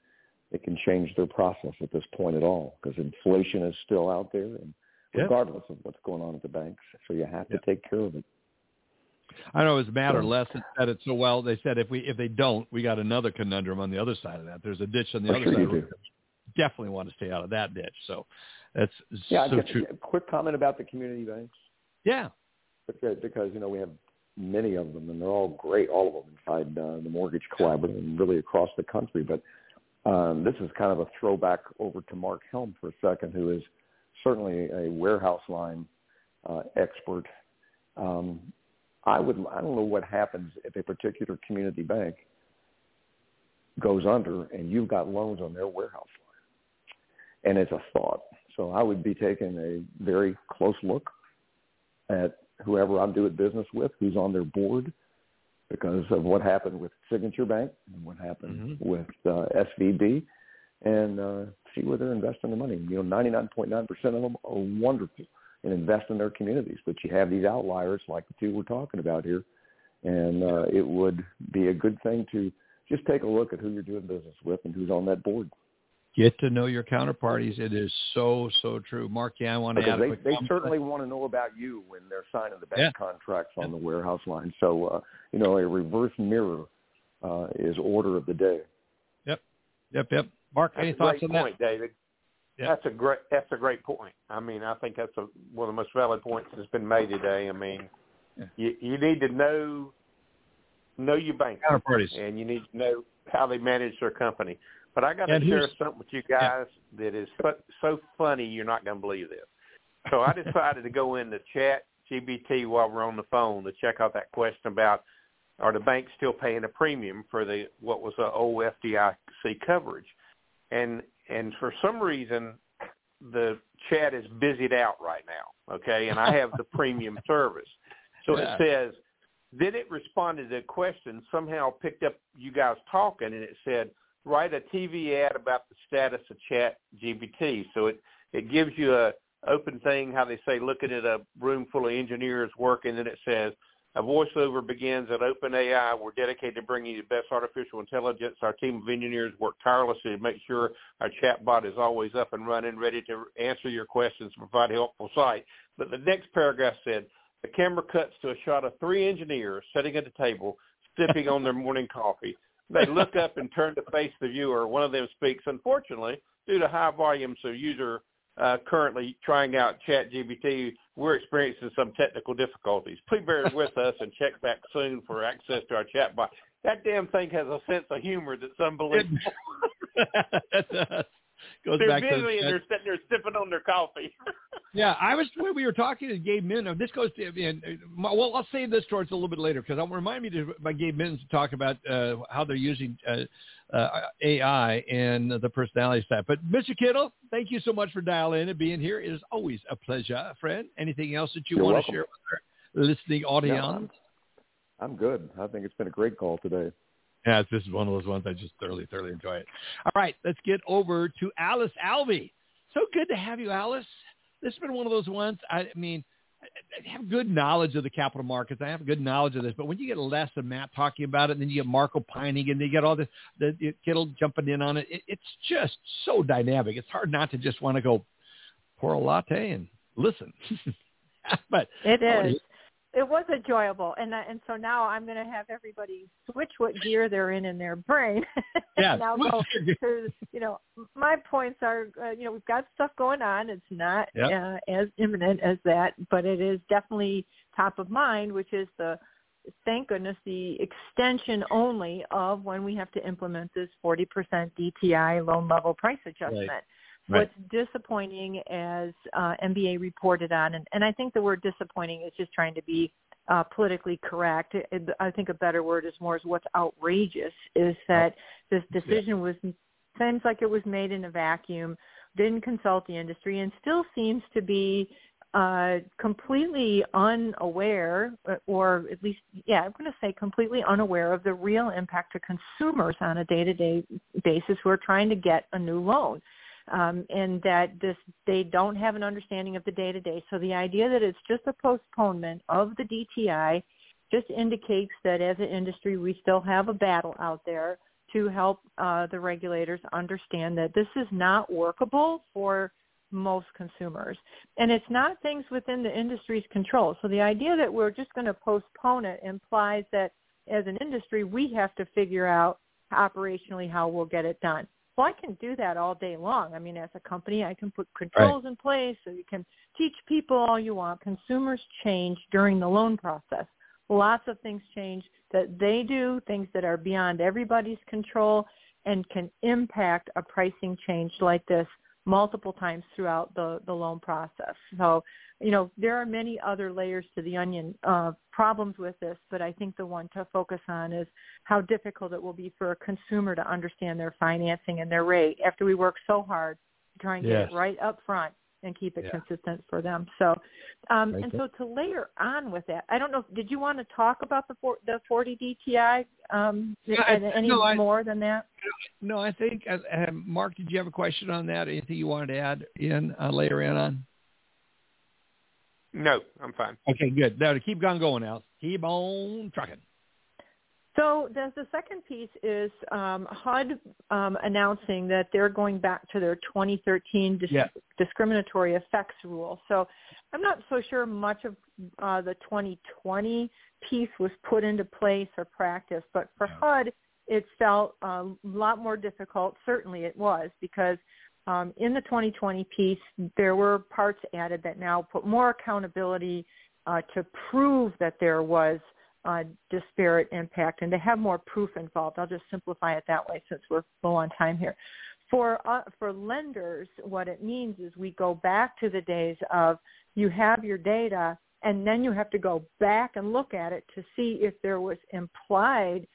they can change their process at this point at all because inflation is still out there and regardless of what's going on at the banks. So you have to take care of it. I know it was Matt or Les that said it so well. They said if we if they don't, we got another conundrum on the other side of that. There's a ditch on the oh, other sure side. Do. Definitely want to stay out of that ditch. So that's yeah. so true. A quick comment about the community banks. Yeah, because, because you know we have many of them, and they're all great, all of them inside uh, the Mortgage Collaborative and really across the country. But um, this is kind of a throwback over to Marc Helm for a second, who is certainly a warehouse line uh, expert. Um, I would I don't know what happens if a particular community bank goes under and you've got loans on their warehouse line, and it's a thought. So I would be taking a very close look at whoever I'm doing business with, who's on their board, because of what happened with Signature Bank and what happened mm-hmm. with uh, SVB, and uh, see where they're investing their money. You know, 99.9% of them are wonderful and invest in their communities, but you have these outliers like the two we're talking about here, and uh, it would be a good thing to just take a look at who you're doing business with and who's on that board. Get to know your counterparties. It is so so true. Marc, yeah, I want to because add. They, they certainly want to know about you when they're signing the bank yeah. contracts on yeah. the warehouse line. So, uh, you know, a reverse mirror uh, is order of the day. Yep, yep, yep. Marc, that's any thoughts on point, that? David. Yep. That's a great. That's a great point. I mean, I think that's a, one of the most valid points that's been made today. I mean, yeah. you you need to know know your bank counterparties, and you need to know how they manage their company. But I got to share something with you guys yeah. that is so, so funny. You're not going to believe this. So I decided to go into Chat GBT while we're on the phone to check out that question about are the banks still paying a premium for the what was the old FDIC coverage, and and for some reason the chat is busied out right now. Okay, and I have the *laughs* premium service, so yeah. it says. Then it responded to a question, somehow picked up you guys talking, and it said, write a TV ad about the status of Chat GBT. So it it gives you a open thing, how they say, looking at a room full of engineers working, and it says, a voiceover begins at OpenAI. We're dedicated to bringing you the best artificial intelligence. Our team of engineers work tirelessly to make sure our chatbot is always up and running, ready to answer your questions and provide helpful site. But the next paragraph said, the camera cuts to a shot of three engineers sitting at a table, sipping on their morning coffee. They look up and turn to face the viewer. One of them speaks. Unfortunately, due to high volumes of user uh, currently trying out ChatGPT, we're experiencing some technical difficulties. Please bear *laughs* with us and check back soon for access to our chatbot. That damn thing has a sense of humor that's unbelievable. *laughs* *laughs* Goes they're back busy to and they're sitting there sipping on their coffee. *laughs* yeah, I was when we were talking to Gabe Min. This goes to and well, I'll save this towards a little bit later because I'll remind me to by Gabe Min to talk about uh, how they're using uh, uh, AI and the personality stuff. But Mr. Kittle, thank you so much for dialing in and being here. It is always a pleasure, friend. Anything else that you You're want welcome. to share with our listening audience? No, I'm, I'm good. I think it's been a great call today. Yeah, this is one of those ones I just thoroughly, thoroughly enjoy it. All right, let's get over to Alice Alvey. So good to have you, Alice. This has been one of those ones. I mean, I have good knowledge of the capital markets. I have good knowledge of this, but when you get Les and Matt talking about it, and then you get Marco opining, and you get all this, the, the Kittle jumping in on it, it, it's just so dynamic. It's hard not to just want to go pour a latte and listen. *laughs* but it is it was enjoyable and and so now i'm going to have everybody switch what gear they're in in their brain *laughs* yeah. now go to you know my points are uh, you know we've got stuff going on it's not yep. uh, as imminent as that but it is definitely top of mind which is the thank goodness the extension only of when we have to implement this 40% DTI loan level price adjustment right. Right. What's disappointing, as uh, MBA reported on, and, and I think the word disappointing is just trying to be uh, politically correct. It, I think a better word is more is what's outrageous is that this decision was seems like it was made in a vacuum, didn't consult the industry, and still seems to be uh, completely unaware, or at least, yeah, I'm going to say completely unaware of the real impact to consumers on a day-to-day basis who are trying to get a new loan um, and that this they don't have an understanding of the day to day. So the idea that it's just a postponement of the DTI just indicates that as an industry we still have a battle out there to help uh, the regulators understand that this is not workable for most consumers. And it's not things within the industry's control. So the idea that we're just going to postpone it implies that as an industry we have to figure out operationally how we'll get it done. Well, I can do that all day long. I mean, as a company, I can put controls right. in place so you can teach people all you want. Consumers change during the loan process. Lots of things change that they do, things that are beyond everybody's control and can impact a pricing change like this multiple times throughout the, the loan process. So, you know, there are many other layers to the onion uh, problems with this, but I think the one to focus on is how difficult it will be for a consumer to understand their financing and their rate after we work so hard to try and yes. get it right up front and keep it yeah. consistent for them. So, um, and so to layer on with that, I don't know. Did you want to talk about the for, the 40 DTI um, yeah, and any no, I, more than that? No, I think uh, Marc. Did you have a question on that? Anything you wanted to add in uh, later in on? No, I'm fine. Okay, good. Now to keep on going, Al. Keep on trucking. So the, the second piece is um, HUD um, announcing that they're going back to their 2013 dis- yeah. discriminatory effects rule. So I'm not so sure much of uh, the 2020 piece was put into place or practice, but for HUD, it felt a lot more difficult. Certainly it was because um, in the 2020 piece, there were parts added that now put more accountability uh, to prove that there was – uh, disparate impact and to have more proof involved. I'll just simplify it that way since we're low on time here. For uh, for lenders, what it means is we go back to the days of you have your data and then you have to go back and look at it to see if there was implied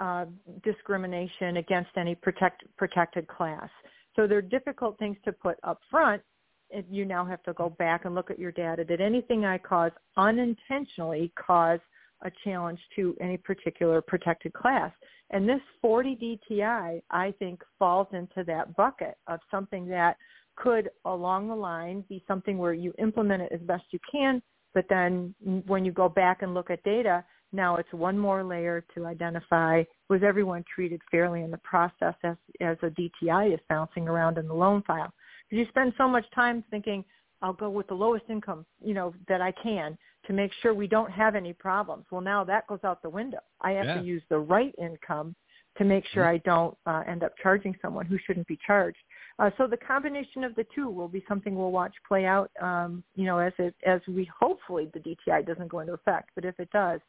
uh, discrimination against any protect, protected class. So they're difficult things to put up front. If you now have to go back and look at your data. Did anything I cause unintentionally cause a challenge to any particular protected class. And this 40 DTI, I think, falls into that bucket of something that could, along the line, be something where you implement it as best you can, but then when you go back and look at data, now it's one more layer to identify was everyone treated fairly in the process as, as a DTI is bouncing around in the loan file. Because you spend so much time thinking, I'll go with the lowest income, you know, that I can to make sure we don't have any problems. Well, now that goes out the window. I have Yeah. to use the right income to make sure I don't uh, end up charging someone who shouldn't be charged. Uh, so the combination of the two will be something we'll watch play out. Um, you know, as it as we hopefully the DTI doesn't go into effect, but if it does,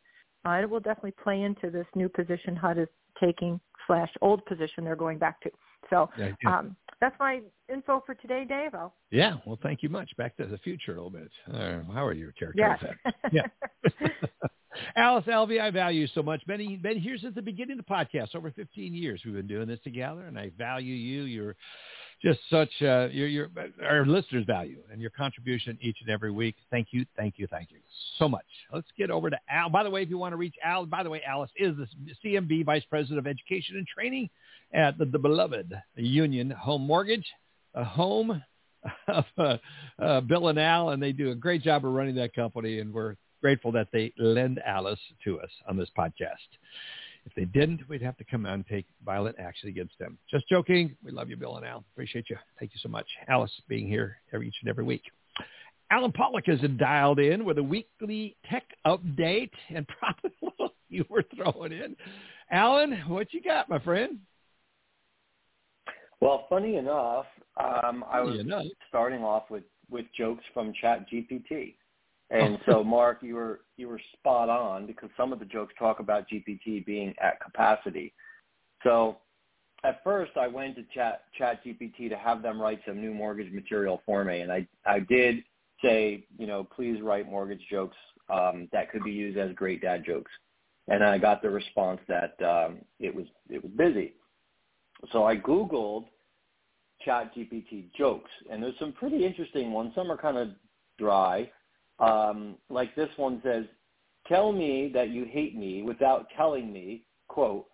uh, it will definitely play into this new position HUD is taking slash old position they're going back to. So Yeah, yeah. um, that's my info for today, Dave. I'll... Yeah, well, thank you much. Back to the future a little bit. Uh, how are you Yes. *laughs* yeah. *laughs* Alice Alvey, I value you so much. Been, been here since the beginning of the podcast, over 15 years we've been doing this together, and I value you. You're just such, uh, you're, you're, our listeners value and your contribution each and every week. Thank you, thank you, thank you so much. Let's get over to Al. By the way, if you want to reach Al, by the way, Alice is the CMB Vice President of Education and Training at the, the beloved Union Home Mortgage, a home *laughs* of uh, uh, Bill and Al, and they do a great job of running that company, and we're grateful that they lend Alice to us on this podcast. If they didn't, we'd have to come out and take violent action against them. Just joking. We love you, Bill and Al. Appreciate you. Thank you so much. Alice being here every, each and every week. Allen Pollack is dialed in with a weekly tech update and *laughs* probably a little you were throwing in. Allen, what you got, my friend? Well, funny enough, um, I was enough. starting off with, with jokes from ChatGPT. And so, Marc, you were you were spot on because some of the jokes talk about GPT being at capacity. So, at first, I went to Chat GPT to have them write some new mortgage material for me, and I I did say, you know, please write mortgage jokes um, that could be used as great dad jokes, and I got the response that um, it was it was busy. So I googled Chat GPT jokes, and there's some pretty interesting ones. Some are kind of dry. Um, like this one says, tell me that you hate me without telling me, quote,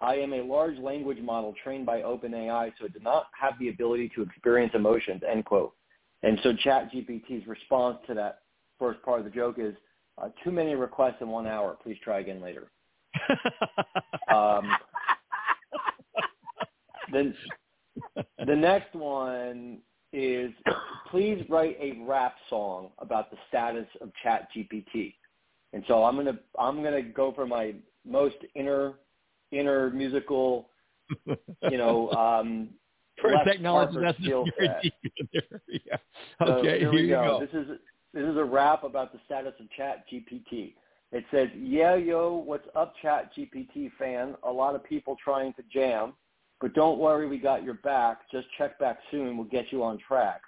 I am a large language model trained by OpenAI, so it does not have the ability to experience emotions, end quote. And so ChatGPT's response to that first part of the joke is, uh, too many requests in one hour. Please try again later. *laughs* um, then the next one is please write a rap song about the status of Chat GPT. And so I'm gonna I'm gonna go for my most inner inner musical, you know, *laughs* um For technology, that's skill set. deep in there. *laughs* Yeah. So Okay, here here we you go. go. This is this is a rap about the status of Chat GPT. It says, "Yeah, yo, what's up, Chat GPT fan? A lot of people trying to jam, but don't worry, we got your back. Just check back soon. We'll get you on track.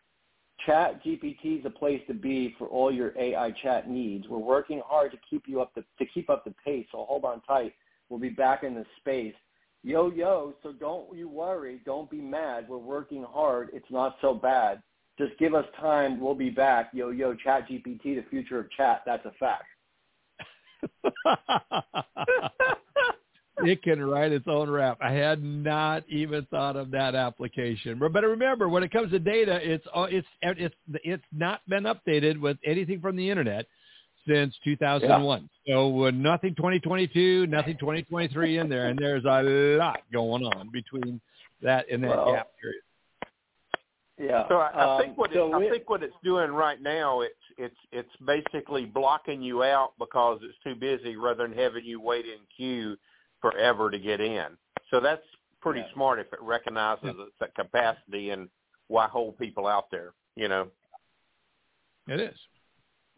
Chat GPT is a place to be for all your AI chat needs. We're working hard to keep you up the, to keep up the pace. So hold on tight. We'll be back in the space. Yo, yo, so don't you worry. Don't be mad. We're working hard. It's not so bad. Just give us time. We'll be back. Yo, yo, Chat GPT, the future of chat. That's a fact. *laughs* it can write its own rap. I had not even thought of that application. But but remember, when it comes to data, it's uh, it's it's it's not been updated with anything from the internet since 2001. So uh, nothing 2022, nothing 2023 in there, and there's a lot going on between that and that Well, gap period. Yeah. So I, I Um, think what so it, I think what it's doing right now it's it's it's basically blocking you out because it's too busy rather than having you wait in queue forever to get in. So that's pretty Yeah. smart if it recognizes its that capacity and why hold people out there. You know. It is.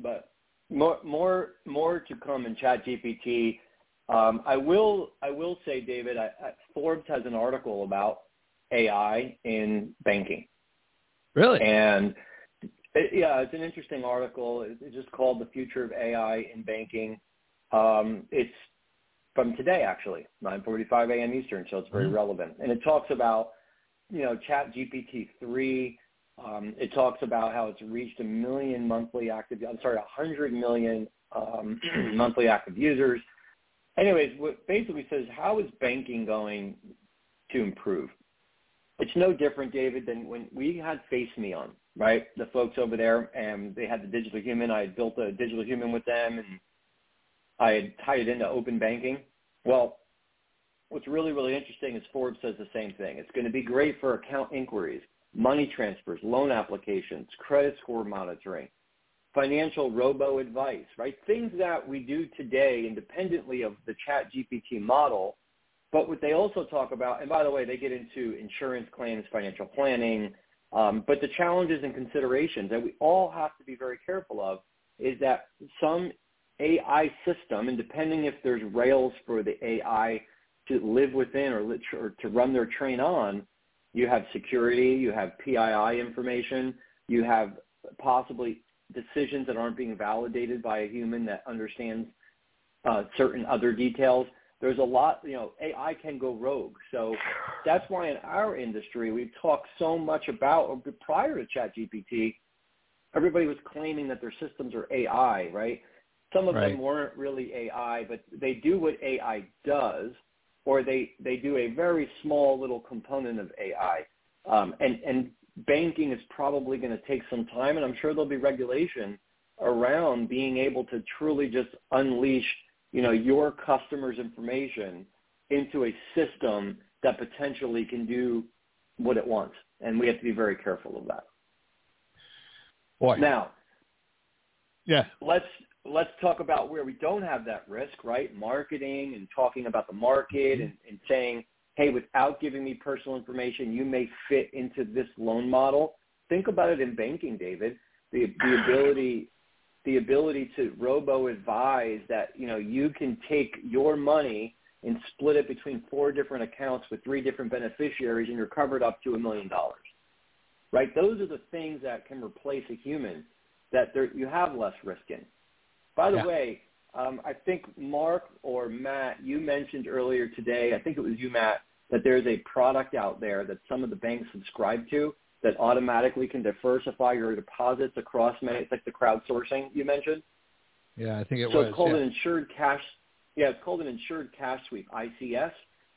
but more more more to come in ChatGPT. Um, I will I will say, David, I, I, Forbes has an article about AI in banking, Really? and it, yeah, it's an interesting article. It- It's just called "The Future of AI in Banking." Um, it's from today, actually, 9:45 a.m. Eastern, so it's very Mhm. relevant. And it talks about you know ChatGPT three. Um, it talks about how it's reached a million monthly active. I'm sorry, a hundred million um, *clears throat* monthly active users. Anyways, what basically says how is banking going to improve? It's no different, David, than when we had Face Me on, right? The folks over there, and they had the digital human. I had built a digital human with them, and I had tied it into open banking. Well, what's really, really interesting is Forbes says the same thing. It's going to be great for account inquiries, money transfers, loan applications, credit score monitoring, financial robo advice, right? Things that we do today independently of the chat GPT model. But what they also talk about, and by the way, they get into insurance claims, financial planning, um, but the challenges and considerations that we all have to be very careful of is that some AI system, and depending if there's rails for the AI to live within or, or to run their train on, you have security, you have PII information, you have possibly decisions that aren't being validated by a human that understands uh, certain other details. There's a lot, you know, AI can go rogue. So that's why in our industry we've talked so much about prior to ChatGPT, everybody was claiming that their systems are AI, right? Some of right. them weren't really AI, but they do what AI does, or they they do a very small little component of AI. Um, and and banking is probably going to take some time, and I'm sure there'll be regulation around being able to truly just unleash, you know, your customers' information into a system that potentially can do what it wants, and we have to be very careful of that. Boy. Now, yeah, let's let's talk about where we don't have that risk, right? Marketing and talking about the market and, and saying, hey, without giving me personal information, you may fit into this loan model. Think about it in banking, David. The the ability the ability to robo advise that you know you can take your money and split it between four different accounts with three different beneficiaries and you're covered up to a million dollars right those are the things that can replace a human that there, you have less risk in by the yeah. way, um, I think Marc or Matt, you mentioned earlier today, I think it was you, Matt, that there's a product out there that some of the banks subscribe to that automatically can diversify your deposits across many. It's like the crowdsourcing you mentioned. Yeah, I think it so was. So it's called yeah. an insured cash. Yeah, it's called an insured cash sweep (ICS).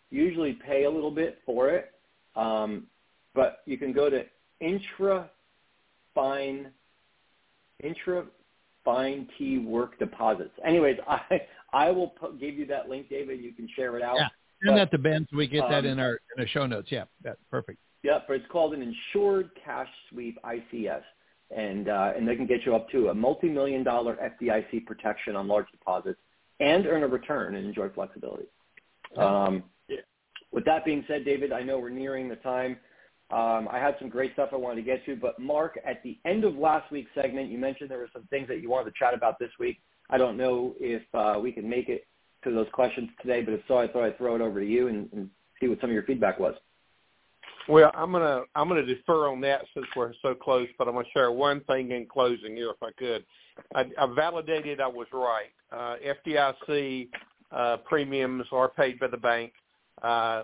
You usually pay a little bit for it, um, but you can go to intra fine key work deposits. Anyways, *laughs* I I will put, give you that link, David. You can share it out. Yeah, send that to Ben so we get um, that in our in our show notes. Yeah, that's perfect. Yeah, but it's called an insured cash sweep ICS, and uh, and they can get you up to a multi-million dollar FDIC protection on large deposits and earn a return and enjoy flexibility. Um, yeah. With that being said, David, I know we're nearing the time. Um, I had some great stuff I wanted to get to, but Marc, at the end of last week's segment, you mentioned there were some things that you wanted to chat about this week. I don't know if uh, we can make it to those questions today, but if so, I thought I'd throw it over to you and, and see what some of your feedback was. Well, I'm gonna I'm gonna defer on that since we're so close, but I'm gonna share one thing in closing here, if I could. I, I validated I was right. Uh, FDIC uh, premiums are paid by the bank. Uh,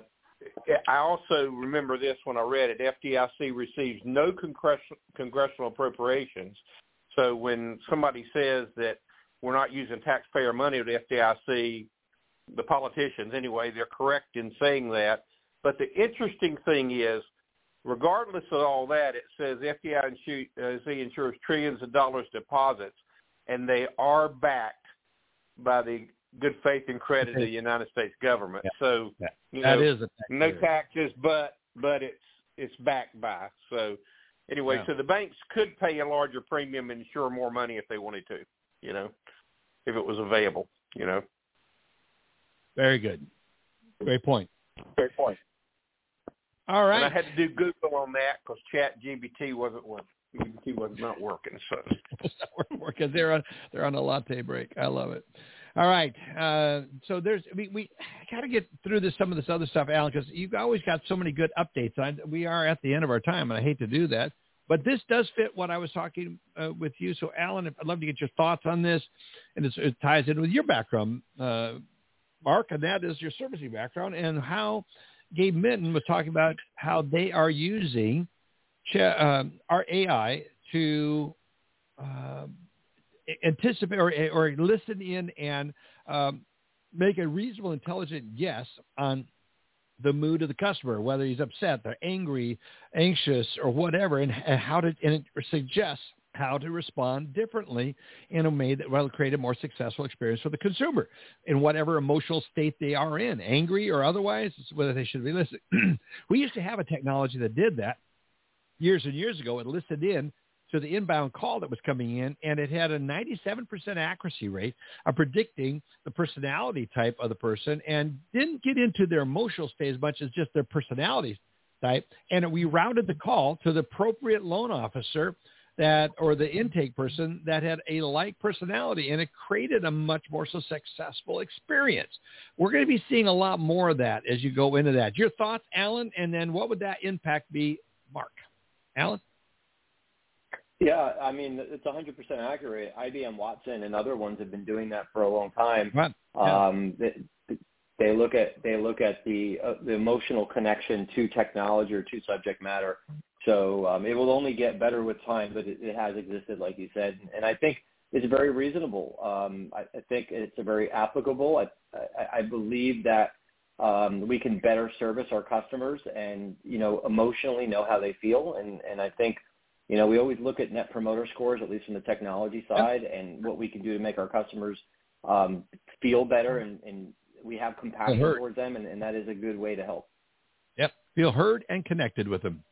I also remember this when I read it. FDIC receives no congressional congressional appropriations. So when somebody says that we're not using taxpayer money at FDIC, the politicians anyway, they're correct in saying that. But the interesting thing is, regardless of all that, it says FDIC uh, insures trillions of dollars deposits, and they are backed by the good faith and credit of the United States government. Yeah. So yeah. you know, is a no taxes, but but it's it's backed by. So anyway, yeah. so the banks could pay a larger premium and insure more money if they wanted to. You know, if it was available. You know. Very good. Great point. Great point. All right. And I had to do Google on that because Chat GBT wasn't working. GBT was not working, so *laughs* it's not working. They're on they're on a latte break. I love it. All right. Uh, so there's we, we got to get through this some of this other stuff, Allen, because you've always got so many good updates. I, we are at the end of our time, and I hate to do that, but this does fit what I was talking uh, with you. So, Allen, I'd love to get your thoughts on this, and it ties in with your background, uh, Marc, and that is your servicing background, and how Gabe Minton was talking about how they are using uh, our AI to uh, anticipate or, or listen in and um, make a reasonable, intelligent guess on the mood of the customer, whether he's upset, they're angry, anxious, or whatever, and, and how to and it suggests how to respond differently in a way that will create a more successful experience for the consumer in whatever emotional state they are in, angry or otherwise, whether they should be listening. *clears throat* we used to have a technology that did that years and years ago. It listened in to the inbound call that was coming in, and it had a 97% accuracy rate of predicting the personality type of the person and didn't get into their emotional state as much as just their personality type. And we routed the call to the appropriate loan officer that or the intake person that had a like personality and it created a much more so successful experience. We're going to be seeing a lot more of that as you go into that. Your thoughts, Allen, and then what would that impact be, Marc? Allen? Yeah, I mean it's 100% accurate. IBM Watson and other ones have been doing that for a long time. Right. Yeah. Um, they, they look at they look at the uh, the emotional connection to technology or to subject matter. So um, it will only get better with time, but it, it has existed, like you said, and I think it's very reasonable. Um, I, I think it's a very applicable. I, I, I believe that um, we can better service our customers and you know emotionally know how they feel, and and I think you know, we always look at net promoter scores, at least from the technology side, and what we can do to make our customers um, feel better, and, and we have compassion towards them, and, and that is a good way to help. Yep, feel heard and connected with them.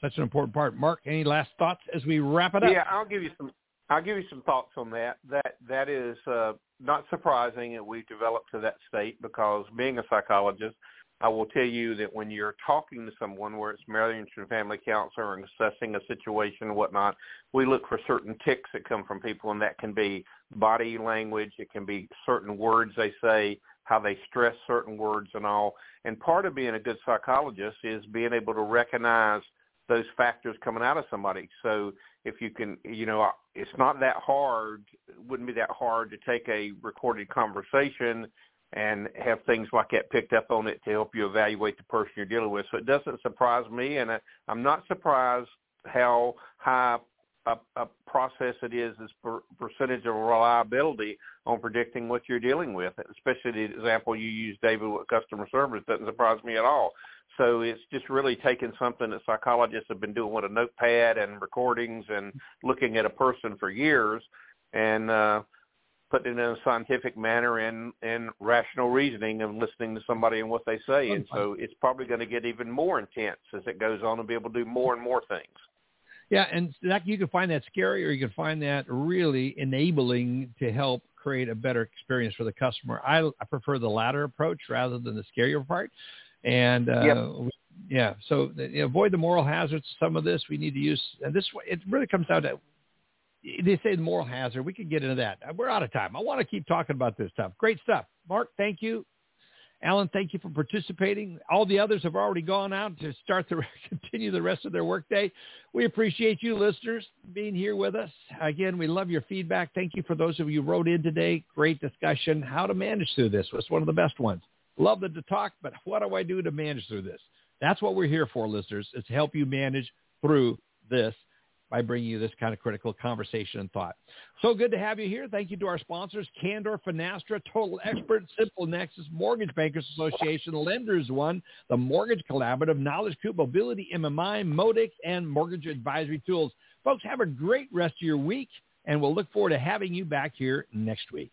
Such an important part. Marc, any last thoughts as we wrap it up? Yeah, I'll give you some. I'll give you some thoughts on that. That that is uh, not surprising that we've developed to that state because being a psychologist, I will tell you that when you're talking to someone, where it's marriage and family counselor and assessing a situation and whatnot, we look for certain ticks that come from people, and that can be body language, it can be certain words they say, how they stress certain words and all. And part of being a good psychologist is being able to recognize those factors coming out of somebody. So if you can, you know, it's not that hard, it wouldn't be that hard to take a recorded conversation and have things like that picked up on it to help you evaluate the person you're dealing with. So it doesn't surprise me, and I, I'm not surprised how high a, a process it is as per, percentage of reliability on predicting what you're dealing with. Especially the example you used, David, with customer service doesn't surprise me at all. So it's just really taking something that psychologists have been doing with a notepad and recordings and looking at a person for years and uh, putting it in a scientific manner and and rational reasoning and listening to somebody and what they say. And so it's probably going to get even more intense as it goes on and be able to do more and more things. Yeah, and that you can find that scary, or you can find that really enabling to help create a better experience for the customer. I, I prefer the latter approach rather than the scarier part. And uh, yep. yeah, so you know, avoid the moral hazards. Some of this we need to use, and this it really comes down to they say the moral hazard. We could get into that. We're out of time. I want to keep talking about this stuff. Great stuff. Marc, thank you. Allen, thank you for participating. All the others have already gone out to start to *laughs* continue the rest of their workday. We appreciate you listeners being here with us. Again, we love your feedback. Thank you for those of you who wrote in today. Great discussion. How to manage through this was one of the best ones. Love the to talk, but what do I do to manage through this? That's what we're here for, listeners, is to help you manage through this by bringing you this kind of critical conversation and thought. So good to have you here. Thank you to our sponsors, Candor, Finastra, Total Expert, Simple Nexus, Mortgage Bankers Association, Lenders One, the Mortgage Collaborative, Knowledge Coop, Mobility MMI, Modex, and Mortgage Advisory Tools. Folks, have a great rest of your week, and we'll look forward to having you back here next week.